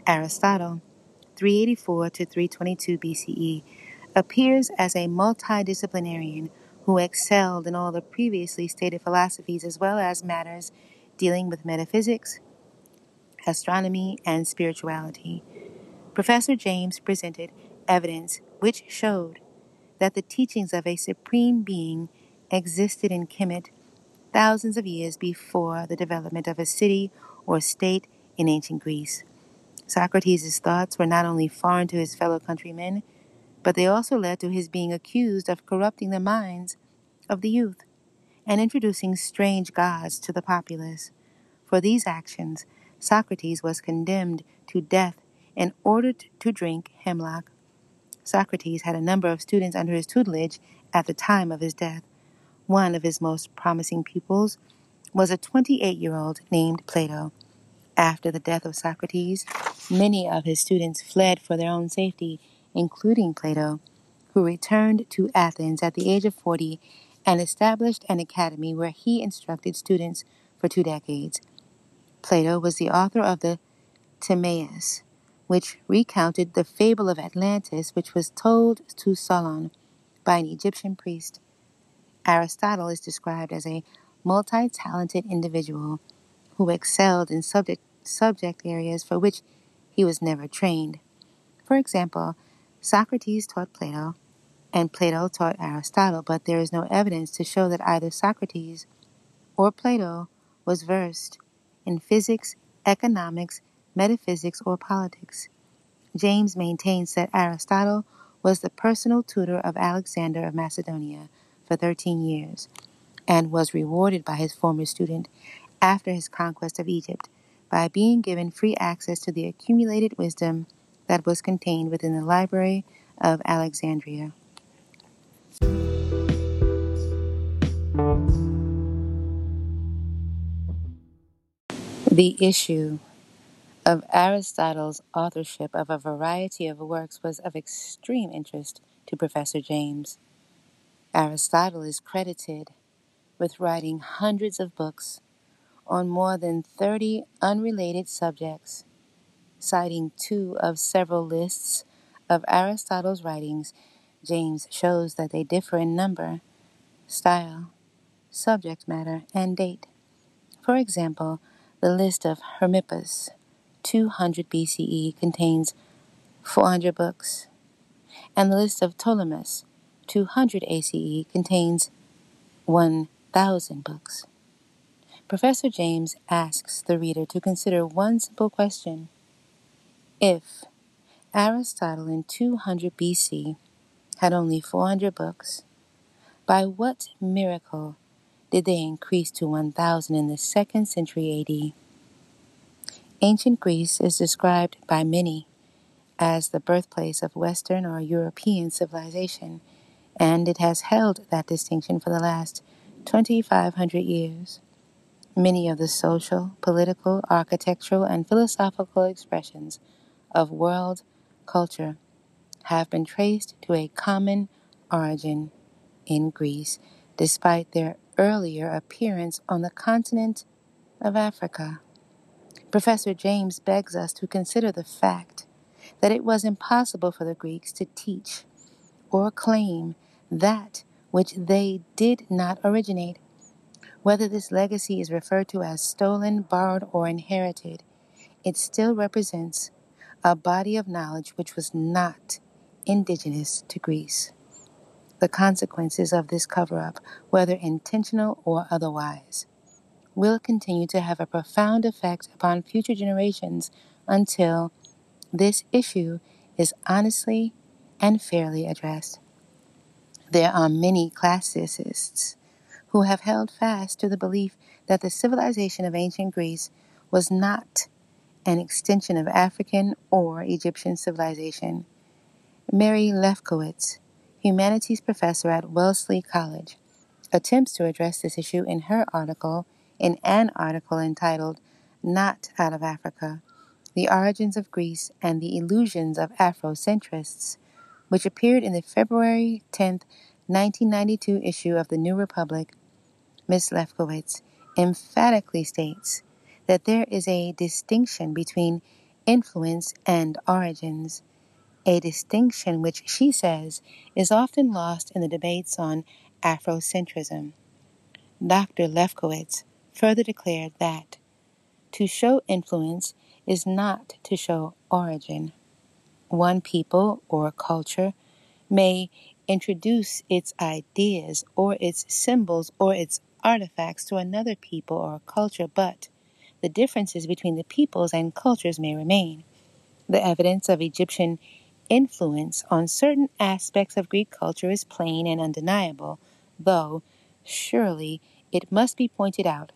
Aristotle, 384 to 322 BCE, appears as a multidisciplinarian who excelled in all the previously stated philosophies as well as matters dealing with metaphysics, astronomy, and spirituality. Professor James presented evidence which showed that the teachings of a supreme being existed in Kemet thousands of years before the development of a city or state in ancient Greece. Socrates' thoughts were not only foreign to his fellow countrymen, but they also led to his being accused of corrupting the minds of the youth and introducing strange gods to the populace. For these actions, Socrates was condemned to death and ordered to drink hemlock. Socrates had a number of students under his tutelage at the time of his death. One of his most promising pupils was a 28 year old named Plato. After the death of Socrates, many of his students fled for their own safety, including Plato, who returned to Athens at the age of 40 and established an academy where he instructed students for two decades. Plato was the author of the Timaeus, which recounted the fable of Atlantis, which was told to Solon by an Egyptian priest. Aristotle is described as a multi talented individual who excelled in subject, subject areas for which he was never trained. For example, Socrates taught Plato, and Plato taught Aristotle, but there is no evidence to show that either Socrates or Plato was versed in physics, economics, metaphysics, or politics. James maintains that Aristotle was the personal tutor of Alexander of Macedonia for 13 years and was rewarded by his former student after his conquest of Egypt by being given free access to the accumulated wisdom that was contained within the library of Alexandria. The issue of Aristotle's authorship of a variety of works was of extreme interest to Professor James. Aristotle is credited with writing hundreds of books on more than 30 unrelated subjects. Citing two of several lists of Aristotle's writings, James shows that they differ in number, style, subject matter, and date. For example, the list of Hermippus, 200 BCE, contains 400 books, and the list of Ptolemus, 200 ACE, contains 1,000 books. Professor James asks the reader to consider one simple question. If Aristotle in 200 BC had only 400 books, by what miracle did they increase to 1,000 in the second century AD? Ancient Greece is described by many as the birthplace of Western or European civilization, and it has held that distinction for the last 2,500 years. Many of the social, political, architectural, and philosophical expressions of world culture have been traced to a common origin in Greece, despite their earlier appearance on the continent of Africa. Professor James begs us to consider the fact that it was impossible for the Greeks to teach or claim that which they did not originate. Whether this legacy is referred to as stolen, borrowed, or inherited, it still represents a body of knowledge which was not indigenous to Greece. The consequences of this cover up, whether intentional or otherwise, will continue to have a profound effect upon future generations until this issue is honestly and fairly addressed. There are many classicists who have held fast to the belief that the civilization of ancient Greece was not an extension of African or Egyptian civilization. Mary Lefkowitz, humanities professor at Wellesley College, attempts to address this issue in her article, in an article entitled Not Out of Africa The Origins of Greece and the Illusions of Afrocentrists, which appeared in the February 10, 1992 issue of the New Republic, Ms. Lefkowitz emphatically states that there is a distinction between influence and origins, a distinction which she says is often lost in the debates on Afrocentrism. Dr. Lefkowitz further declared that to show influence is not to show origin. One people or culture may introduce its ideas or its symbols or its artifacts to another people or culture, but the differences between the peoples and cultures may remain. The evidence of Egyptian influence on certain aspects of Greek culture is plain and undeniable, though surely it must be pointed out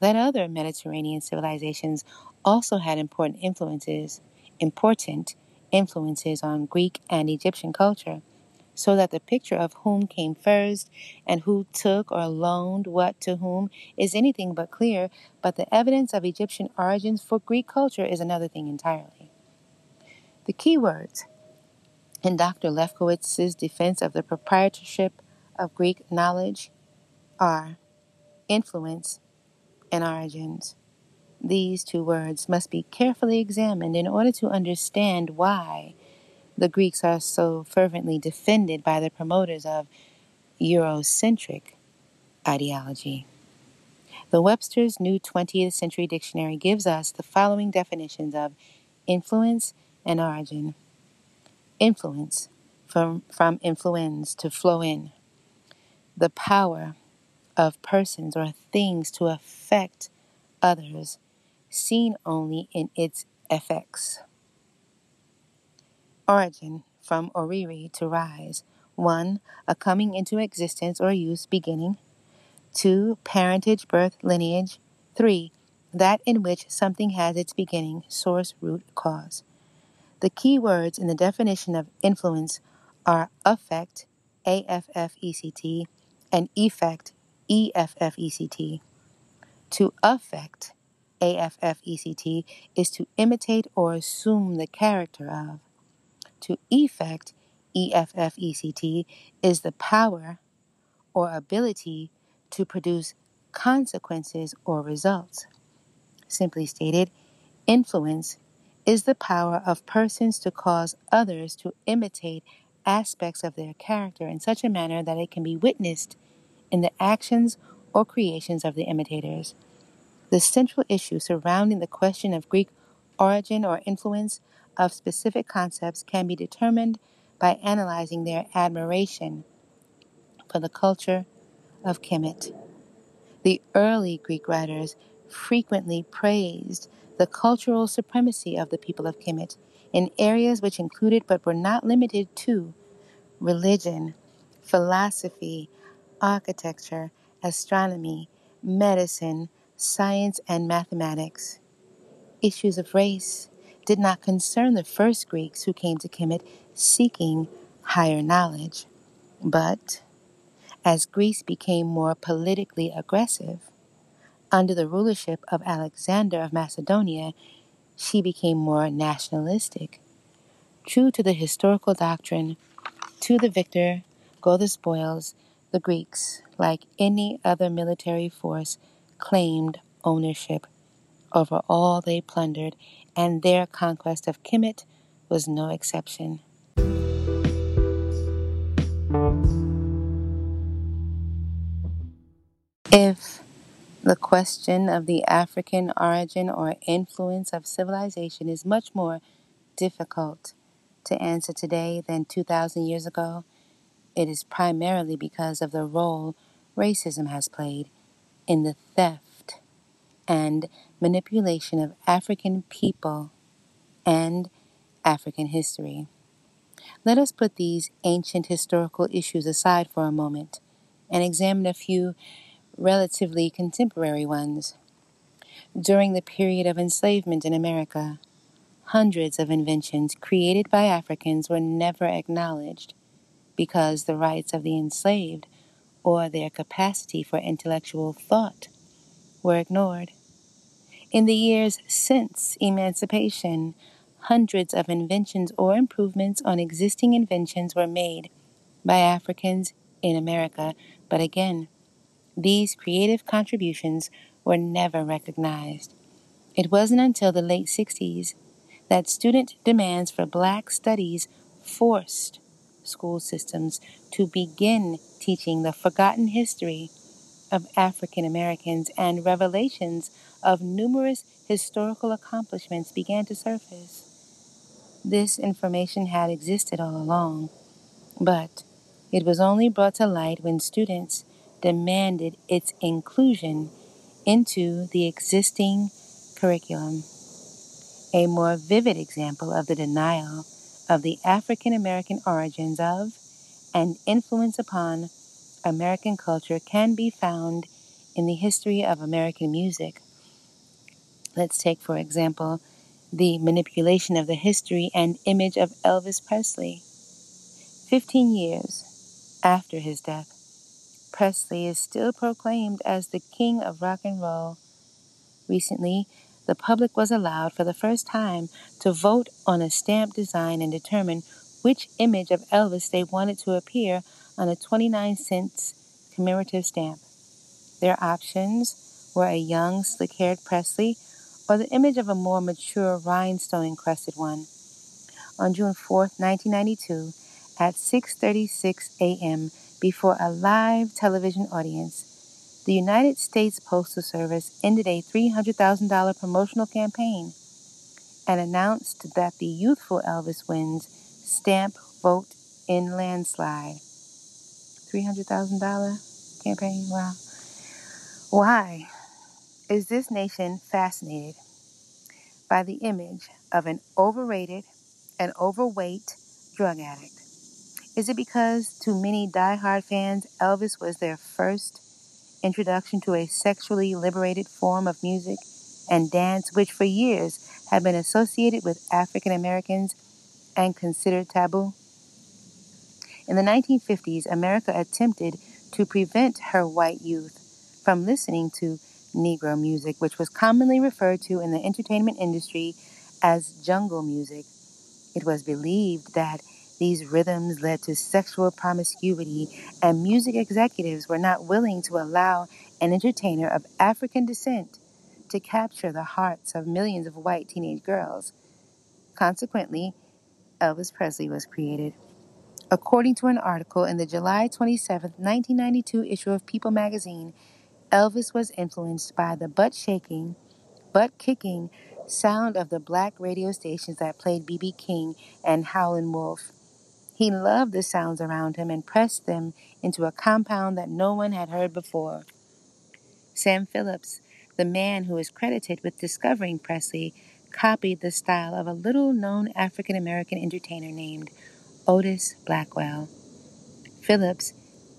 that other Mediterranean civilizations also had important influences, important influences on Greek and Egyptian culture, so that the picture of whom came first and who took or loaned what to whom is anything but clear, but the evidence of Egyptian origins for Greek culture is another thing entirely. The key words in Dr. Lefkowitz's defense of the proprietorship of Greek knowledge are influence and origins. These two words must be carefully examined in order to understand why the Greeks are so fervently defended by the promoters of Eurocentric ideology. The Webster's New 20th Century Dictionary gives us the following definitions of influence and origin. Influence, from, from influence, to flow in. The power of persons or things to affect others, seen only in its effects. Origin, from oriri, to rise. 1. A coming into existence or use, beginning. 2. Parentage, birth, lineage. 3. That in which something has its beginning, source, root, cause. The key words in the definition of influence are affect, E and effect. To affect, E is to imitate or assume the character of. To effect, E F F E C T, is the power or ability to produce consequences or results. Simply stated, influence is the power of persons to cause others to imitate aspects of their character in such a manner that it can be witnessed in the actions or creations of the imitators. The central issue surrounding the question of Greek origin or influence of specific concepts can be determined by analyzing their admiration for the culture of Kemet. The early Greek writers frequently praised the cultural supremacy of the people of Kemet in areas which included but were not limited to religion, philosophy, architecture, astronomy, medicine, science, and mathematics. Issues of race did not concern the first Greeks who came to Kemet seeking higher knowledge, but as Greece became more politically aggressive, under the rulership of Alexander of Macedonia, she became more nationalistic. True to the historical doctrine, to the victor go the spoils, the Greeks, like any other military force, claimed ownership over all they plundered, and their conquest of Kemet was no exception. If the question of the African origin or influence of civilization is much more difficult to answer today than 2,000 years ago, it is primarily because of the role racism has played in the theft and manipulation of African people and African history. Let us put these ancient historical issues aside for a moment and examine a few relatively contemporary ones. During the period of enslavement in America, hundreds of inventions created by Africans were never acknowledged because the rights of the enslaved or their capacity for intellectual thought were ignored. In the years since emancipation, hundreds of inventions or improvements on existing inventions were made by Africans in America, but again, these creative contributions were never recognized. It wasn't until the late 60s that student demands for black studies forced school systems to begin teaching the forgotten history of African Americans and revelations of numerous historical accomplishments began to surface. This information had existed all along, but it was only brought to light when students demanded its inclusion into the existing curriculum. A more vivid example of the denial of the African American origins of and influence upon American culture can be found in the history of American music. Let's take, for example, the manipulation of the history and image of Elvis Presley. Fifteen years after his death, Presley is still proclaimed as the king of rock and roll. Recently, the public was allowed for the first time to vote on a stamp design and determine which image of Elvis they wanted to appear on a 29 cents commemorative stamp. Their options were a young, slick haired Presley or the image of a more mature, rhinestone encrusted one. On June 4, 1992, at 6:36 a.m., before a live television audience, the United States Postal Service ended a $300,000 promotional campaign and announced that the youthful Elvis wins stamp vote in landslide. $300,000 campaign? Wow. Why is this nation fascinated by the image of an overrated and overweight drug addict? Is it because to many die-hard fans, Elvis was their first introduction to a sexually liberated form of music and dance, which for years had been associated with African Americans and considered taboo? In the 1950s, America attempted to prevent her white youth from listening to Negro music, which was commonly referred to in the entertainment industry as jungle music. It was believed that these rhythms led to sexual promiscuity, and music executives were not willing to allow an entertainer of African descent to capture the hearts of millions of white teenage girls. Consequently, Elvis Presley was created. According to an article in the July 27, 1992 issue of People magazine, Elvis was influenced by the butt shaking, butt kicking sound of the black radio stations that played B.B. King and Howlin' Wolf. He loved the sounds around him and pressed them into a compound that no one had heard before. Sam Phillips, the man who is credited with discovering Presley, copied the style of a little known African American entertainer named Otis Blackwell. Phillips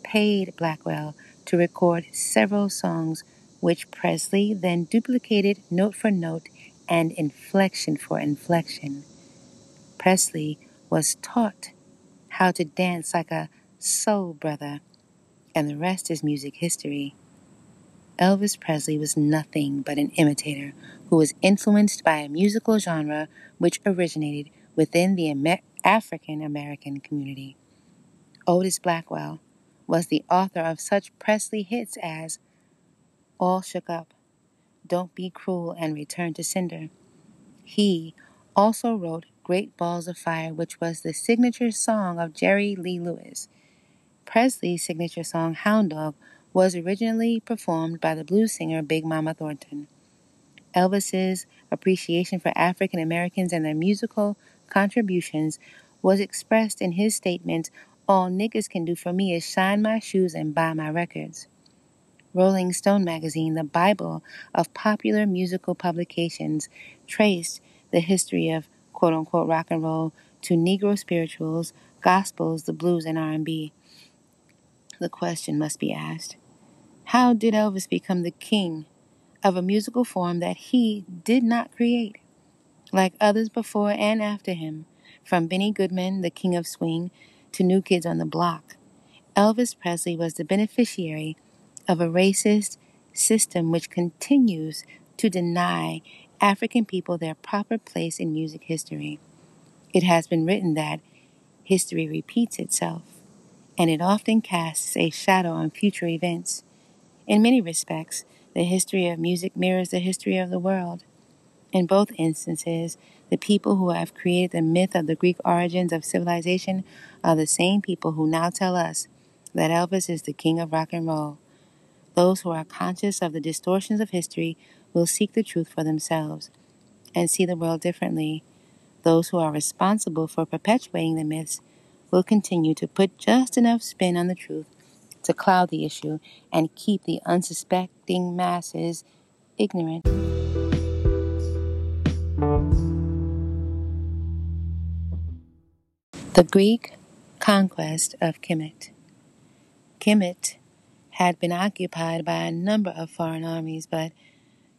paid Blackwell to record several songs, which Presley then duplicated note for note and inflection for inflection. Presley was taught how to dance like a soul brother, and the rest is music history. Elvis Presley was nothing but an imitator who was influenced by a musical genre which originated within the Amer- African American community. Otis Blackwell was the author of such Presley hits as All Shook Up, Don't Be Cruel, and Return to Sender. He also wrote Great Balls of Fire, which was the signature song of Jerry Lee Lewis. Presley's signature song, Hound Dog, was originally performed by the blues singer Big Mama Thornton. Elvis's appreciation for African Americans and their musical contributions was expressed in his statement, All niggas can do for me is shine my shoes and buy my records. Rolling Stone magazine, the Bible of popular musical publications, traced the history of quote unquote rock and roll to Negro spirituals, gospels, the blues, and R&B. The question must be asked: How did Elvis become the king of a musical form that he did not create? Like others before and after him, from Benny Goodman, the king of swing, to New Kids on the Block, Elvis Presley was the beneficiary of a racist system which continues to deny African people their proper place in music history. It has been written that history repeats itself, and it often casts a shadow on future events. In many respects, the history of music mirrors the history of the world. In both instances, the people who have created the myth of the Greek origins of civilization are the same people who now tell us that Elvis is the king of rock and roll. Those who are conscious of the distortions of history will seek the truth for themselves and see the world differently. Those who are responsible for perpetuating the myths will continue to put just enough spin on the truth to cloud the issue and keep the unsuspecting masses ignorant. The Greek conquest of Kemet. Kemet had been occupied by a number of foreign armies, but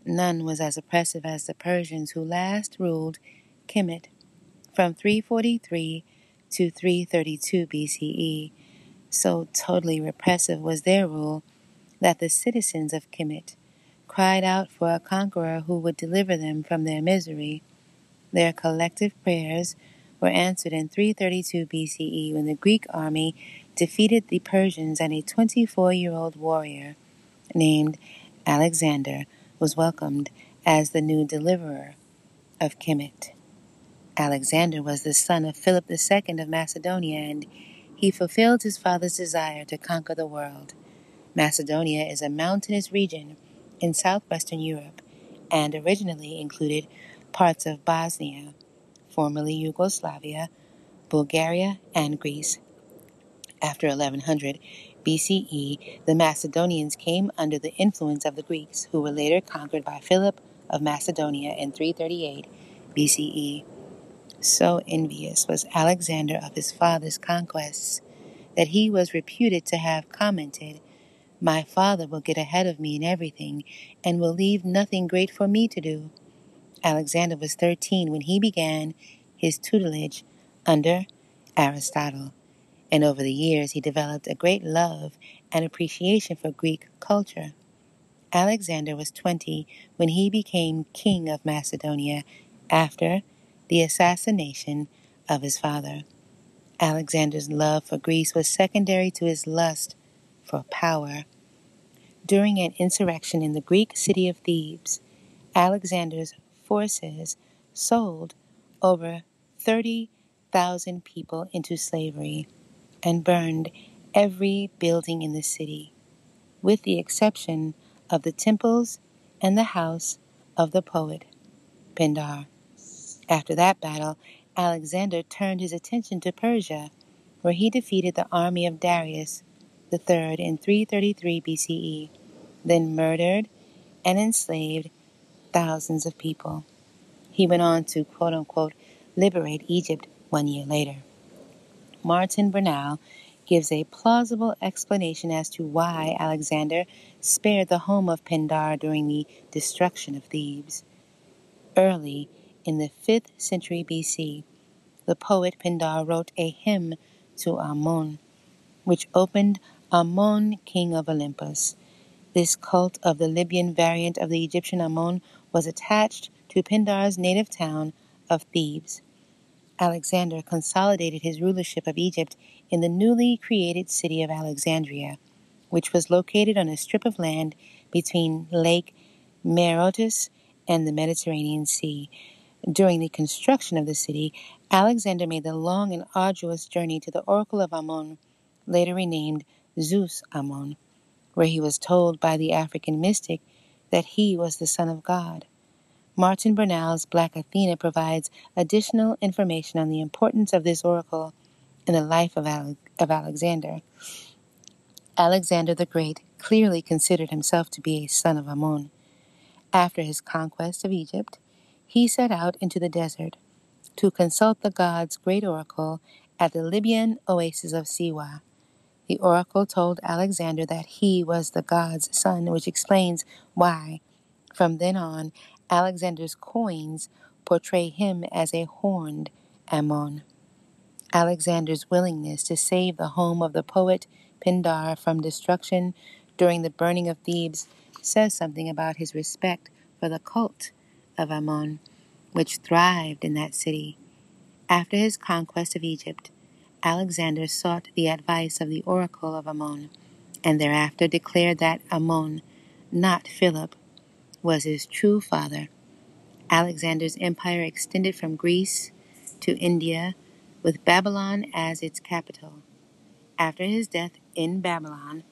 none was as oppressive as the Persians who last ruled Kemet from 343 to 332 BCE. So totally repressive was their rule that the citizens of Kemet cried out for a conqueror who would deliver them from their misery. Their collective prayers were answered in 332 BCE when the Greek army defeated the Persians and a 24 year old warrior named Alexander was welcomed as the new deliverer of Kemet. Alexander was the son of Philip II of Macedonia and he fulfilled his father's desire to conquer the world. Macedonia is a mountainous region in southwestern Europe and originally included parts of Bosnia, formerly Yugoslavia, Bulgaria, and Greece. After 1100 BCE, the Macedonians came under the influence of the Greeks, who were later conquered by Philip of Macedonia in 338 BCE. So envious was Alexander of his father's conquests that he was reputed to have commented, My father will get ahead of me in everything and will leave nothing great for me to do. Alexander was 13 when he began his tutelage under Aristotle, and over the years he developed a great love and appreciation for Greek culture. Alexander was 20 when he became king of Macedonia after the assassination of his father. Alexander's love for Greece was secondary to his lust for power. During an insurrection in the Greek city of Thebes, Alexander's forces sold over 30,000 people into slavery and burned every building in the city, with the exception of the temples and the house of the poet Pindar. After that battle, Alexander turned his attention to Persia, where he defeated the army of Darius III in 333 BCE, then murdered and enslaved thousands of people. He went on to quote unquote liberate Egypt one year later. Martin Bernal gives a plausible explanation as to why Alexander spared the home of Pindar during the destruction of Thebes. Early in the 5th century BC, the poet Pindar wrote a hymn to Ammon, which opened Ammon, king of Olympus. This cult of the Libyan variant of the Egyptian Ammon was attached to Pindar's native town of Thebes. Alexander consolidated his rulership of Egypt in the newly created city of Alexandria, which was located on a strip of land between Lake Mareotis and the Mediterranean Sea. During the construction of the city, Alexander made the long and arduous journey to the Oracle of Ammon, later renamed Zeus Ammon, where he was told by the African mystic that he was the Son of God. Martin Bernal's Black Athena provides additional information on the importance of this oracle in the life of, Ale- of Alexander. Alexander the Great clearly considered himself to be a son of Ammon. After his conquest of Egypt, he set out into the desert to consult the god's great oracle at the Libyan oasis of Siwa. The oracle told Alexander that he was the god's son, which explains why, from then on, Alexander's coins portray him as a horned Ammon. Alexander's willingness to save the home of the poet Pindar from destruction during the burning of Thebes says something about his respect for the cult of Ammon, which thrived in that city. After his conquest of Egypt, Alexander sought the advice of the oracle of Ammon, and thereafter declared that Ammon, not Philip, was his true father. Alexander's empire extended from Greece to India, with Babylon as its capital. After his death in Babylon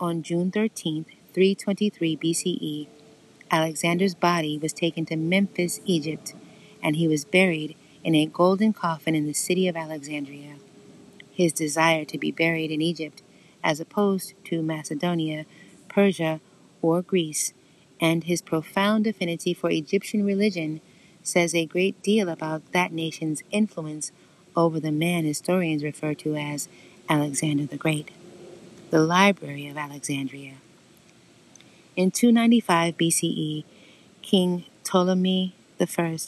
on June 13, 323 BCE, Alexander's body was taken to Memphis, Egypt, and he was buried in a golden coffin in the city of Alexandria. His desire to be buried in Egypt, as opposed to Macedonia, Persia, or Greece, and his profound affinity for Egyptian religion says a great deal about that nation's influence over the man historians refer to as Alexander the Great. The Library of Alexandria. In 295 BCE, King Ptolemy I,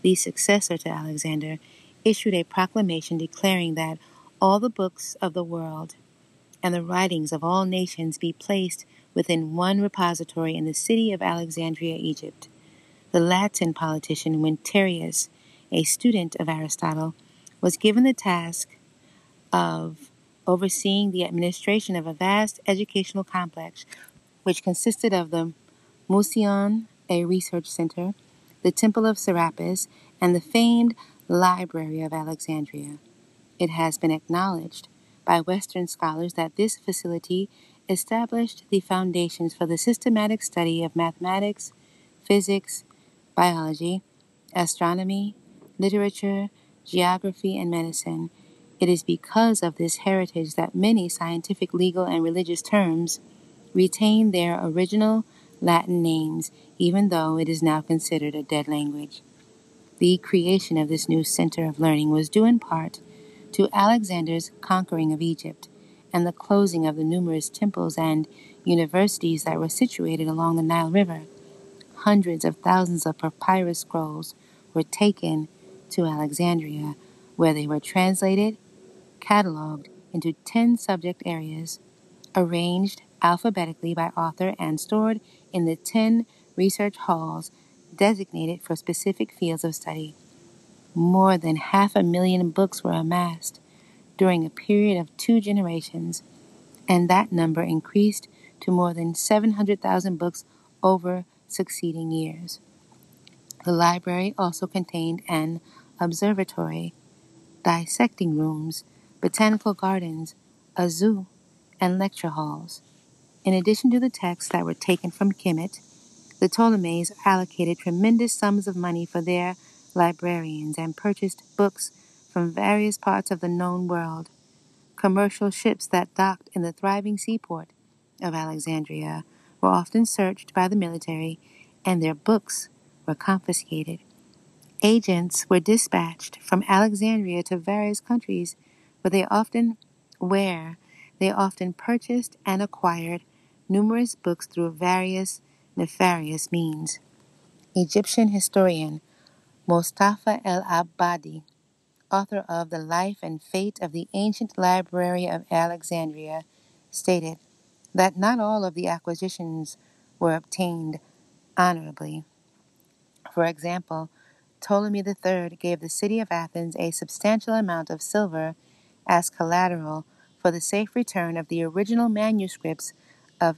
the successor to Alexander, issued a proclamation declaring that all the books of the world and the writings of all nations be placed within one repository in the city of Alexandria, Egypt. The Latin politician Quintarius, a student of Aristotle, was given the task of overseeing the administration of a vast educational complex which consisted of the Museion, a research center, the Temple of Serapis, and the famed Library of Alexandria. It has been acknowledged by Western scholars that this facility established the foundations for the systematic study of mathematics, physics, biology, astronomy, literature, geography, and medicine. It is because of this heritage that many scientific, legal, and religious terms retain their original Latin names, even though it is now considered a dead language. The creation of this new center of learning was due in part to Alexander's conquering of Egypt and the closing of the numerous temples and universities that were situated along the Nile River. Hundreds of thousands of papyrus scrolls were taken to Alexandria, where they were translated, cataloged into 10 subject areas, arranged alphabetically by author and stored in the 10 research halls designated for specific fields of study. More than half a million books were amassed during a period of two generations, and that number increased to more than 700,000 books over succeeding years. The library also contained an observatory, dissecting rooms, botanical gardens, a zoo, and lecture halls. In addition to the texts that were taken from Kemet, the Ptolemies allocated tremendous sums of money for their librarians and purchased books from various parts of the known world. Commercial ships that docked in the thriving seaport of Alexandria were often searched by the military, and their books were confiscated. Agents were dispatched from Alexandria to various countries where they often where they often purchased and acquired numerous books through various nefarious means. Egyptian historian Mustafa el Abadi, author of The Life and Fate of the Ancient Library of Alexandria, stated that not all of the acquisitions were obtained honorably. For example, Ptolemy III gave the city of Athens a substantial amount of silver as collateral for the safe return of the original manuscripts of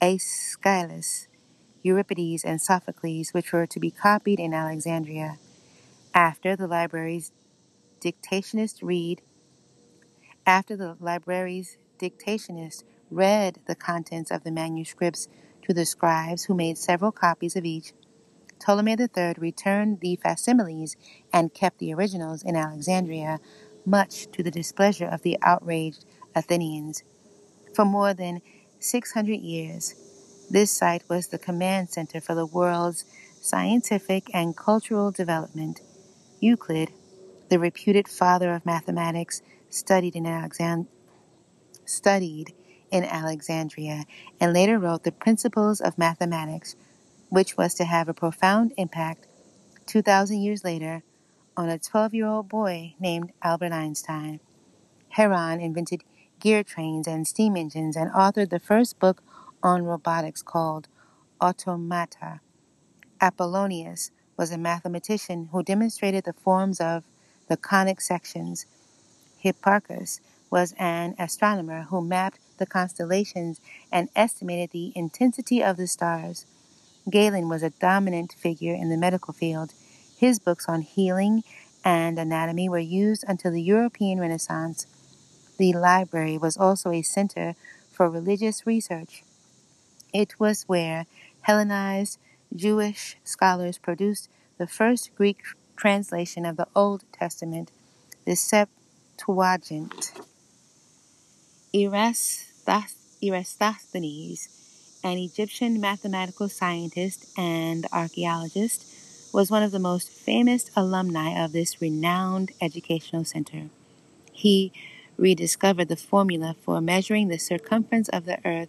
Aeschylus, Euripides, and Sophocles, which were to be copied in Alexandria. After the library's dictationist read, after the library's dictationist read the contents of the manuscripts to the scribes who made several copies of each, Ptolemy III returned the facsimiles and kept the originals in Alexandria, much to the displeasure of the outraged Athenians. For more than 600 years, this site was the command center for the world's scientific and cultural development. Euclid, the reputed father of mathematics, studied in, Alexand- studied in Alexandria and later wrote the Principles of Mathematics, which was to have a profound impact 2,000 years later on a 12 year old boy named Albert Einstein. Heron invented gear trains and steam engines and authored the first book on robotics called Automata. Apollonius was a mathematician who demonstrated the forms of the conic sections. Hipparchus was an astronomer who mapped the constellations and estimated the intensity of the stars. Galen was a dominant figure in the medical field. His books on healing and anatomy were used until the European Renaissance. The library was also a center for religious research. It was where Hellenized Jewish scholars produced the first Greek translation of the Old Testament, the Septuagint. Eratosthenes, an Egyptian mathematical scientist and archaeologist, was one of the most famous alumni of this renowned educational center. He rediscovered the formula for measuring the circumference of the earth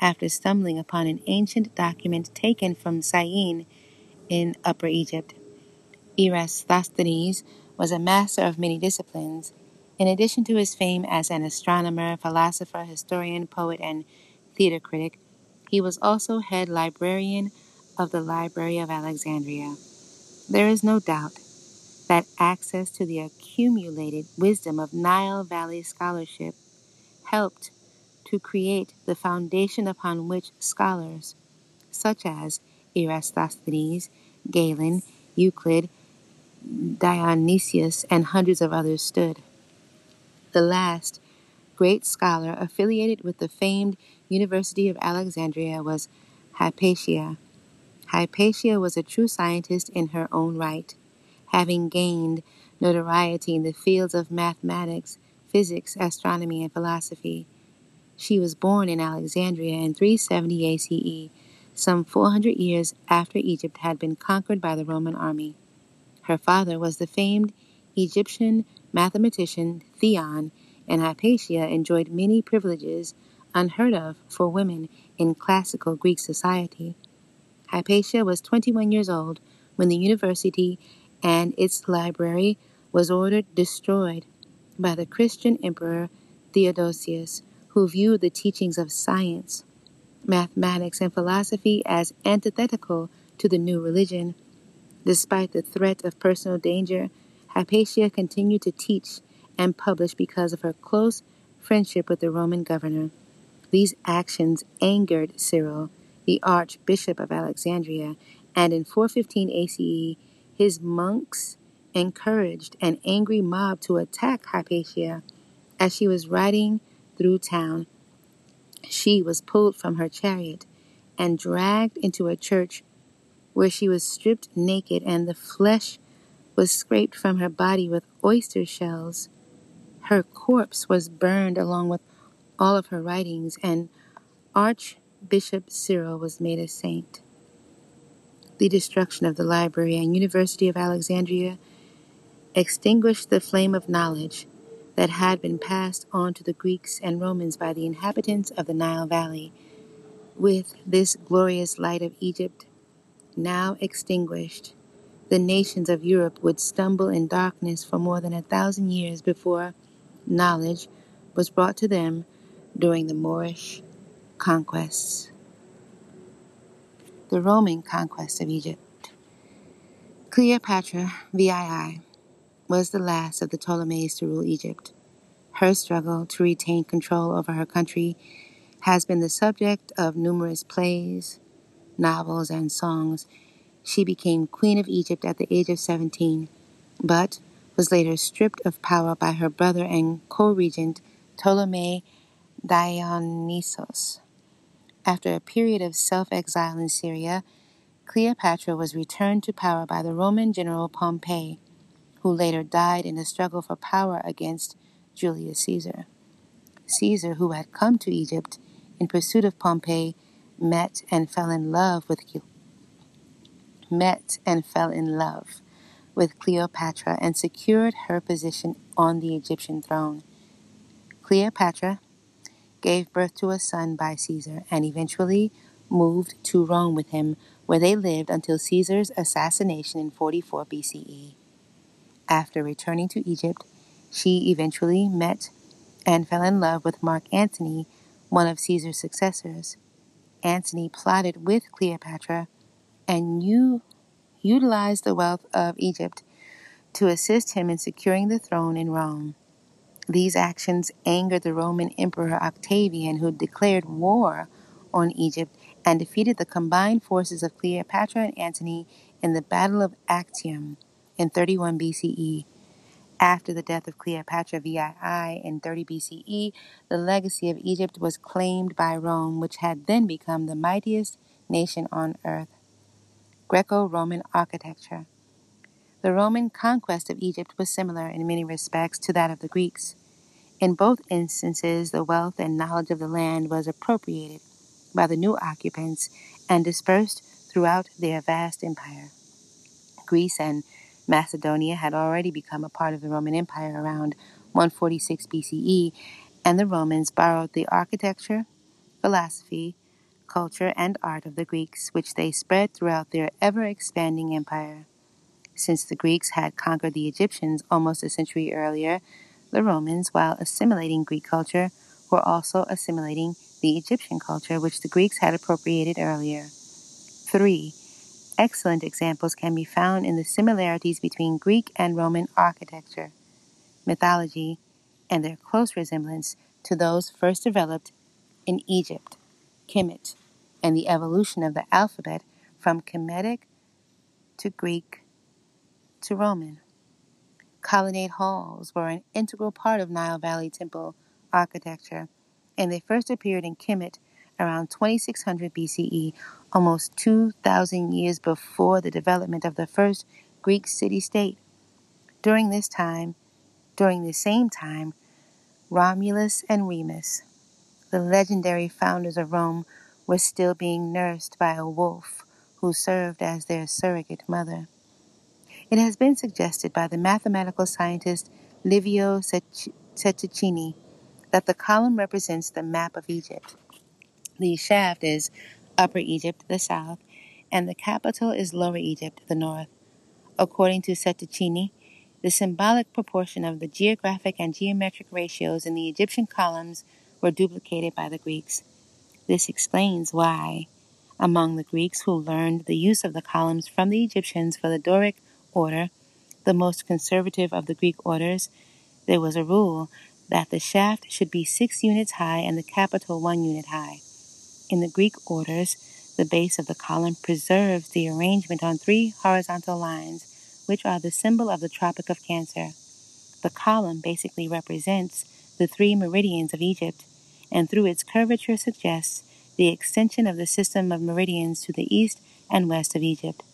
after stumbling upon an ancient document taken from Syene in Upper Egypt. Eratosthenes was a master of many disciplines. In addition to his fame as an astronomer, philosopher, historian, poet, and theater critic, he was also head librarian of the Library of Alexandria. There is no doubt that access to the accumulated wisdom of Nile Valley scholarship helped to create the foundation upon which scholars such as Eratosthenes, Galen, Euclid, Dionysius, and hundreds of others stood. The last great scholar affiliated with the famed University of Alexandria was Hypatia. Hypatia was a true scientist in her own right, having gained notoriety in the fields of mathematics, physics, astronomy, and philosophy. She was born in Alexandria in 370 ACE, some 400 years after Egypt had been conquered by the Roman army. Her father was the famed Egyptian mathematician Theon, and Hypatia enjoyed many privileges unheard of for women in classical Greek society. Hypatia was 21 years old when the university and its library was ordered destroyed by the Christian emperor Theodosius, who viewed the teachings of science, mathematics, and philosophy as antithetical to the new religion. Despite the threat of personal danger, Hypatia continued to teach and publish because of her close friendship with the Roman governor. These actions angered Cyril, the Archbishop of Alexandria, and in 415 ACE, his monks encouraged an angry mob to attack Hypatia as she was riding through town. She was pulled from her chariot and dragged into a church where she was stripped naked and the flesh was scraped from her body with oyster shells. Her corpse was burned along with all of her writings, and Archbishop Cyril was made a saint. The destruction of the library and University of Alexandria extinguished the flame of knowledge that had been passed on to the Greeks and Romans by the inhabitants of the Nile Valley. With this glorious light of Egypt now extinguished, the nations of Europe would stumble in darkness for more than a thousand years before knowledge was brought to them during the Moorish conquests. The Roman conquest of Egypt. Cleopatra, VII, was the last of the Ptolemies to rule Egypt. Her struggle to retain control over her country has been the subject of numerous plays, novels, and songs. She became Queen of Egypt at the age of 17, but was later stripped of power by her brother and co regent Ptolemy Dionysos. After a period of self exile in Syria, Cleopatra was returned to power by the Roman general Pompey who later died in the struggle for power against Julius Caesar. Caesar, who had come to Egypt in pursuit of Pompey, met and fell in love with met and fell in love with Cleopatra and secured her position on the Egyptian throne. Cleopatra gave birth to a son by Caesar and eventually moved to Rome with him, where they lived until Caesar's assassination in 44 BCE. After returning to Egypt, she eventually met and fell in love with Mark Antony, one of Caesar's successors. Antony plotted with Cleopatra and you utilized the wealth of Egypt to assist him in securing the throne in Rome. These actions angered the Roman Emperor Octavian, who declared war on Egypt and defeated the combined forces of Cleopatra and Antony in the Battle of Actium in 31 BCE. After the death of Cleopatra VII in 30 BCE, the legacy of Egypt was claimed by Rome, which had then become the mightiest nation on earth. Greco Roman architecture. The Roman conquest of Egypt was similar in many respects to that of the Greeks. In both instances, the wealth and knowledge of the land was appropriated by the new occupants and dispersed throughout their vast empire. Greece and Macedonia had already become a part of the Roman Empire around 146 BCE, and the Romans borrowed the architecture, philosophy, culture, and art of the Greeks, which they spread throughout their ever expanding empire. Since the Greeks had conquered the Egyptians almost a century earlier, the Romans, while assimilating Greek culture, were also assimilating the Egyptian culture, which the Greeks had appropriated earlier. 3. Excellent examples can be found in the similarities between Greek and Roman architecture, mythology, and their close resemblance to those first developed in Egypt, Kemet, and the evolution of the alphabet from Kemetic to Greek to Roman. Colonnade halls were an integral part of Nile Valley temple architecture, and they first appeared in Kemet around 2600 BCE, almost 2,000 years before the development of the first Greek city state. During this time, during the same time, Romulus and Remus, the legendary founders of Rome, were still being nursed by a wolf who served as their surrogate mother. It has been suggested by the mathematical scientist Livio Stecchini that the column represents the map of Egypt. The shaft is Upper Egypt, the south, and the capital is Lower Egypt, the north. According to Stecchini, the symbolic proportion of the geographic and geometric ratios in the Egyptian columns were duplicated by the Greeks. This explains why, among the Greeks who learned the use of the columns from the Egyptians for the Doric order, the most conservative of the Greek orders, there was a rule that the shaft should be six units high and the capital one unit high. In the Greek orders, the base of the column preserves the arrangement on three horizontal lines, which are the symbol of the Tropic of Cancer. The column basically represents the three meridians of Egypt, and through its curvature suggests the extension of the system of meridians to the east and west of Egypt.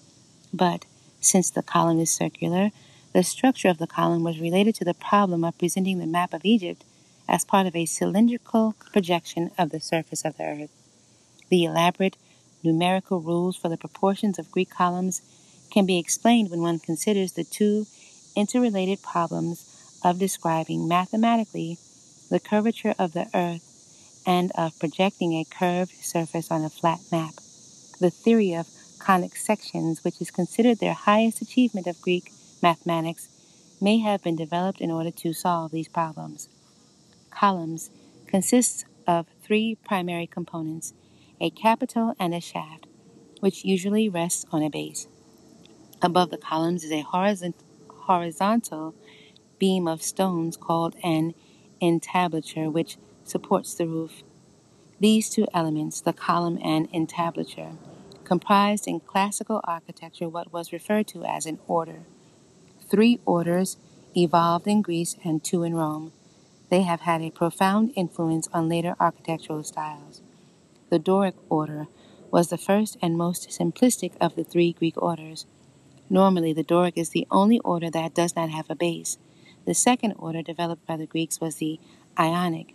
But since the column is circular, the structure of the column was related to the problem of presenting the map of Egypt as part of a cylindrical projection of the surface of the earth. The elaborate numerical rules for the proportions of Greek columns can be explained when one considers the two interrelated problems of describing mathematically the curvature of the earth and of projecting a curved surface on a flat map. The theory of conic sections, which is considered their highest achievement of Greek mathematics, may have been developed in order to solve these problems. Columns consists of three primary components a capital and a shaft, which usually rests on a base. Above the columns is a horizontal beam of stones called an entablature, which supports the roof. These two elements, the column and entablature, comprised in classical architecture what was referred to as an order. Three orders evolved in Greece and two in Rome. They have had a profound influence on later architectural styles. The Doric order was the first and most simplistic of the three Greek orders. Normally, the Doric is the only order that does not have a base. The second order developed by the Greeks was the Ionic.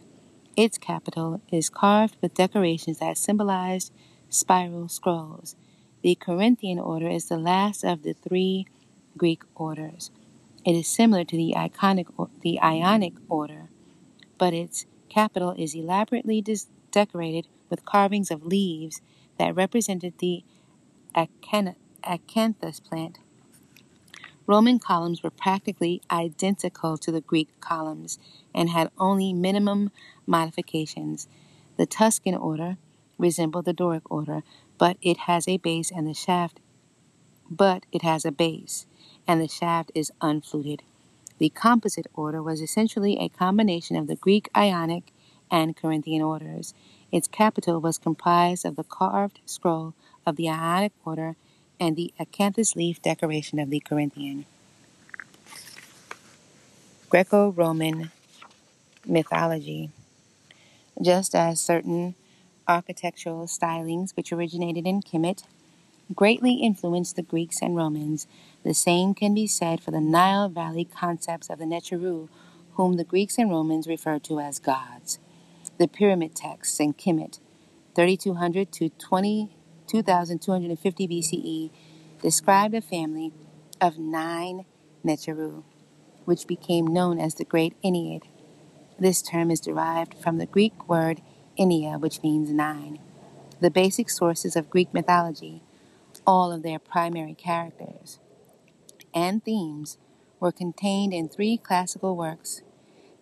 Its capital is carved with decorations that symbolized spiral scrolls. The Corinthian order is the last of the three Greek orders. It is similar to the, iconic, the Ionic order, but its capital is elaborately decorated with carvings of leaves that represented the acanthus plant. Roman columns were practically identical to the Greek columns and had only minimum modifications. The Tuscan order, resemble the Doric order, but it has a base and the shaft but it has a base, and the shaft is unfluted. The composite order was essentially a combination of the Greek Ionic and Corinthian orders. Its capital was comprised of the carved scroll of the Ionic order and the acanthus leaf decoration of the Corinthian. Greco Roman mythology. Just as certain architectural stylings which originated in Kemet greatly influenced the Greeks and Romans, the same can be said for the Nile Valley concepts of the Neteru, whom the Greeks and Romans referred to as gods. The pyramid texts in Kemet, 3200 to 20, 2250 BCE, described a family of nine Neteru, which became known as the Great Ennead. This term is derived from the Greek word Ennea, which means nine. The basic sources of Greek mythology, all of their primary characters and themes, were contained in three classical works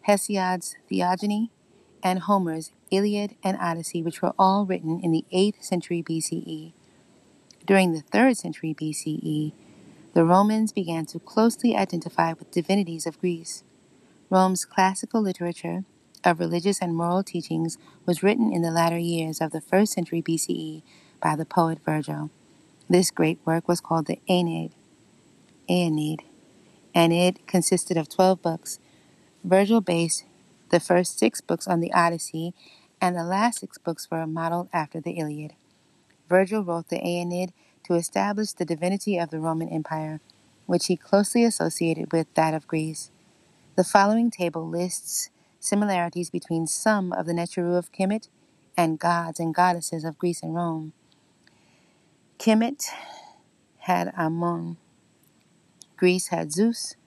Hesiod's Theogony and Homer's Iliad and Odyssey, which were all written in the 8th century BCE. During the 3rd century BCE, the Romans began to closely identify with divinities of Greece. Rome's classical literature of religious and moral teachings was written in the latter years of the first century BCE by the poet Virgil. This great work was called the Aeneid. Aeneid, and it consisted of 12 books. Virgil based the first six books on the Odyssey, and the last six books were modeled after the Iliad. Virgil wrote the Aeneid to establish the divinity of the Roman Empire, which he closely associated with that of Greece. The following table lists similarities between some of the Neteru of Kemet and gods and goddesses of Greece and Rome. Kemet had Ammon, Greece had Zeus,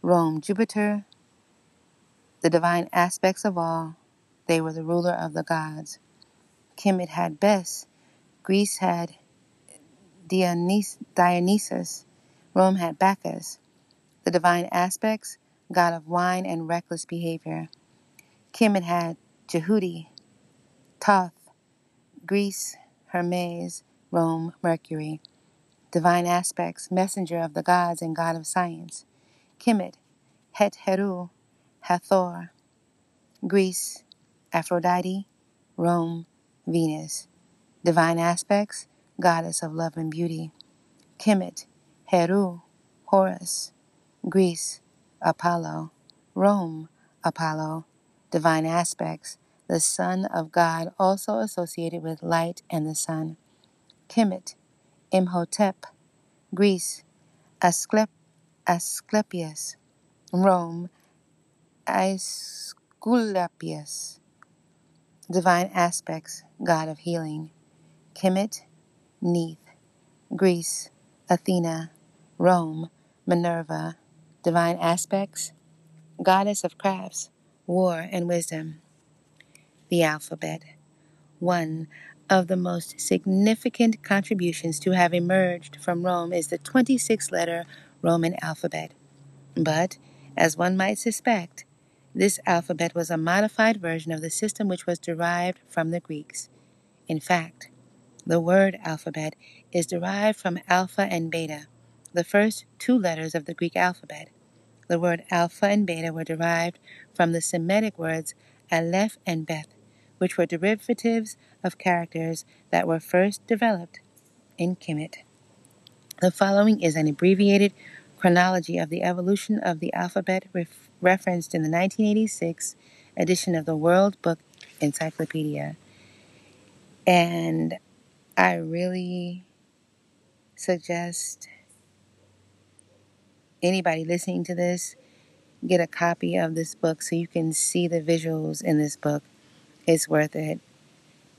Rome Jupiter, the divine aspects of all. They were the ruler of the gods. Kemet had Bes, Greece had Dionysus, Rome had Bacchus, the divine aspects god of wine and reckless behavior. Kemet had Djehuti, Thoth, Greece, Hermes, Rome, Mercury. Divine aspects, messenger of the gods and god of science. Kemet, Het Heru, Hathor. Greece, Aphrodite, Rome, Venus. Divine aspects, goddess of love and beauty. Kemet, Heru, Horus. Greece, Apollo, Rome, Apollo, divine aspects, the Son of God, also associated with light and the sun. Kemet, Imhotep, Greece, Asclep- Asclepius, Rome, Aesculapius, divine aspects, God of healing. Kemet, Neith, Greece, Athena, Rome, Minerva, divine aspects, goddess of crafts, war, and wisdom. The alphabet, one of the most significant contributions to have emerged from Rome, is the 26 letter Roman alphabet. But, as one might suspect, this alphabet was a modified version of the system which was derived from the Greeks. In fact, the word alphabet is derived from alpha and beta, the first two letters of the Greek alphabet. The word alpha and beta were derived from the Semitic words aleph and beth, which were derivatives of characters that were first developed in Kemet. The following is an abbreviated chronology of the evolution of the alphabet ref- referenced in the 1986 edition of the World Book Encyclopedia. And I really suggest anybody listening to this get a copy of this book so you can see the visuals in this book. It's worth it.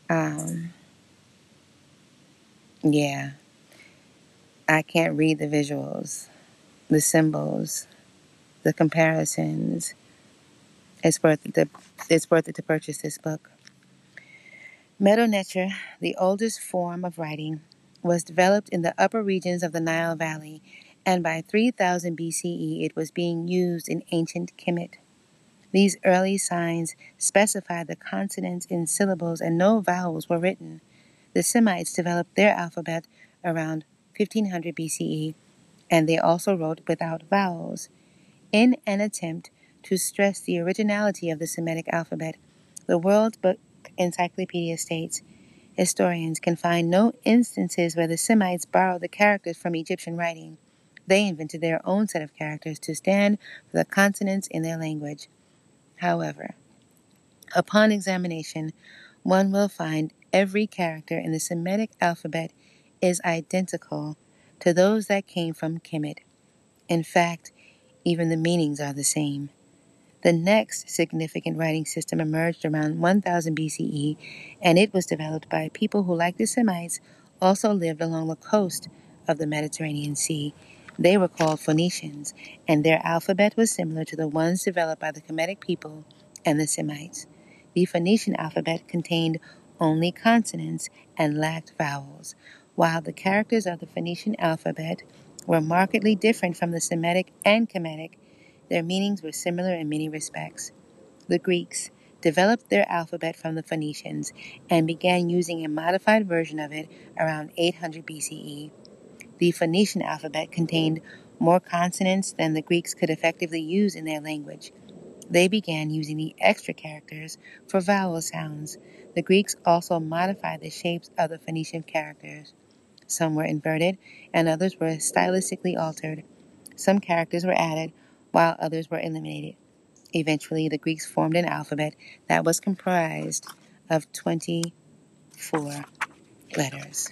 Um, yeah. I can't read the visuals, the symbols, the comparisons. It's worth it to, it's worth it to purchase this book. Medo the oldest form of writing, was developed in the upper regions of the Nile Valley and by 3000 BCE it was being used in ancient Kemet. These early signs specified the consonants in syllables and no vowels were written. The Semites developed their alphabet around 1500 BCE, and they also wrote without vowels. In an attempt to stress the originality of the Semitic alphabet, the World Book Encyclopedia states historians can find no instances where the Semites borrowed the characters from Egyptian writing. They invented their own set of characters to stand for the consonants in their language. However, upon examination, one will find every character in the Semitic alphabet is identical to those that came from Kemet. In fact, even the meanings are the same. The next significant writing system emerged around 1000 BCE, and it was developed by people who, like the Semites, also lived along the coast of the Mediterranean Sea. They were called Phoenicians, and their alphabet was similar to the ones developed by the Kemetic people and the Semites. The Phoenician alphabet contained only consonants and lacked vowels, while the characters of the Phoenician alphabet were markedly different from the Semitic and Kemetic their meanings were similar in many respects. The Greeks developed their alphabet from the Phoenicians and began using a modified version of it around 800 BCE. The Phoenician alphabet contained more consonants than the Greeks could effectively use in their language. They began using the extra characters for vowel sounds. The Greeks also modified the shapes of the Phoenician characters. Some were inverted, and others were stylistically altered. Some characters were added, while others were eliminated. Eventually, the Greeks formed an alphabet that was comprised of 24 letters.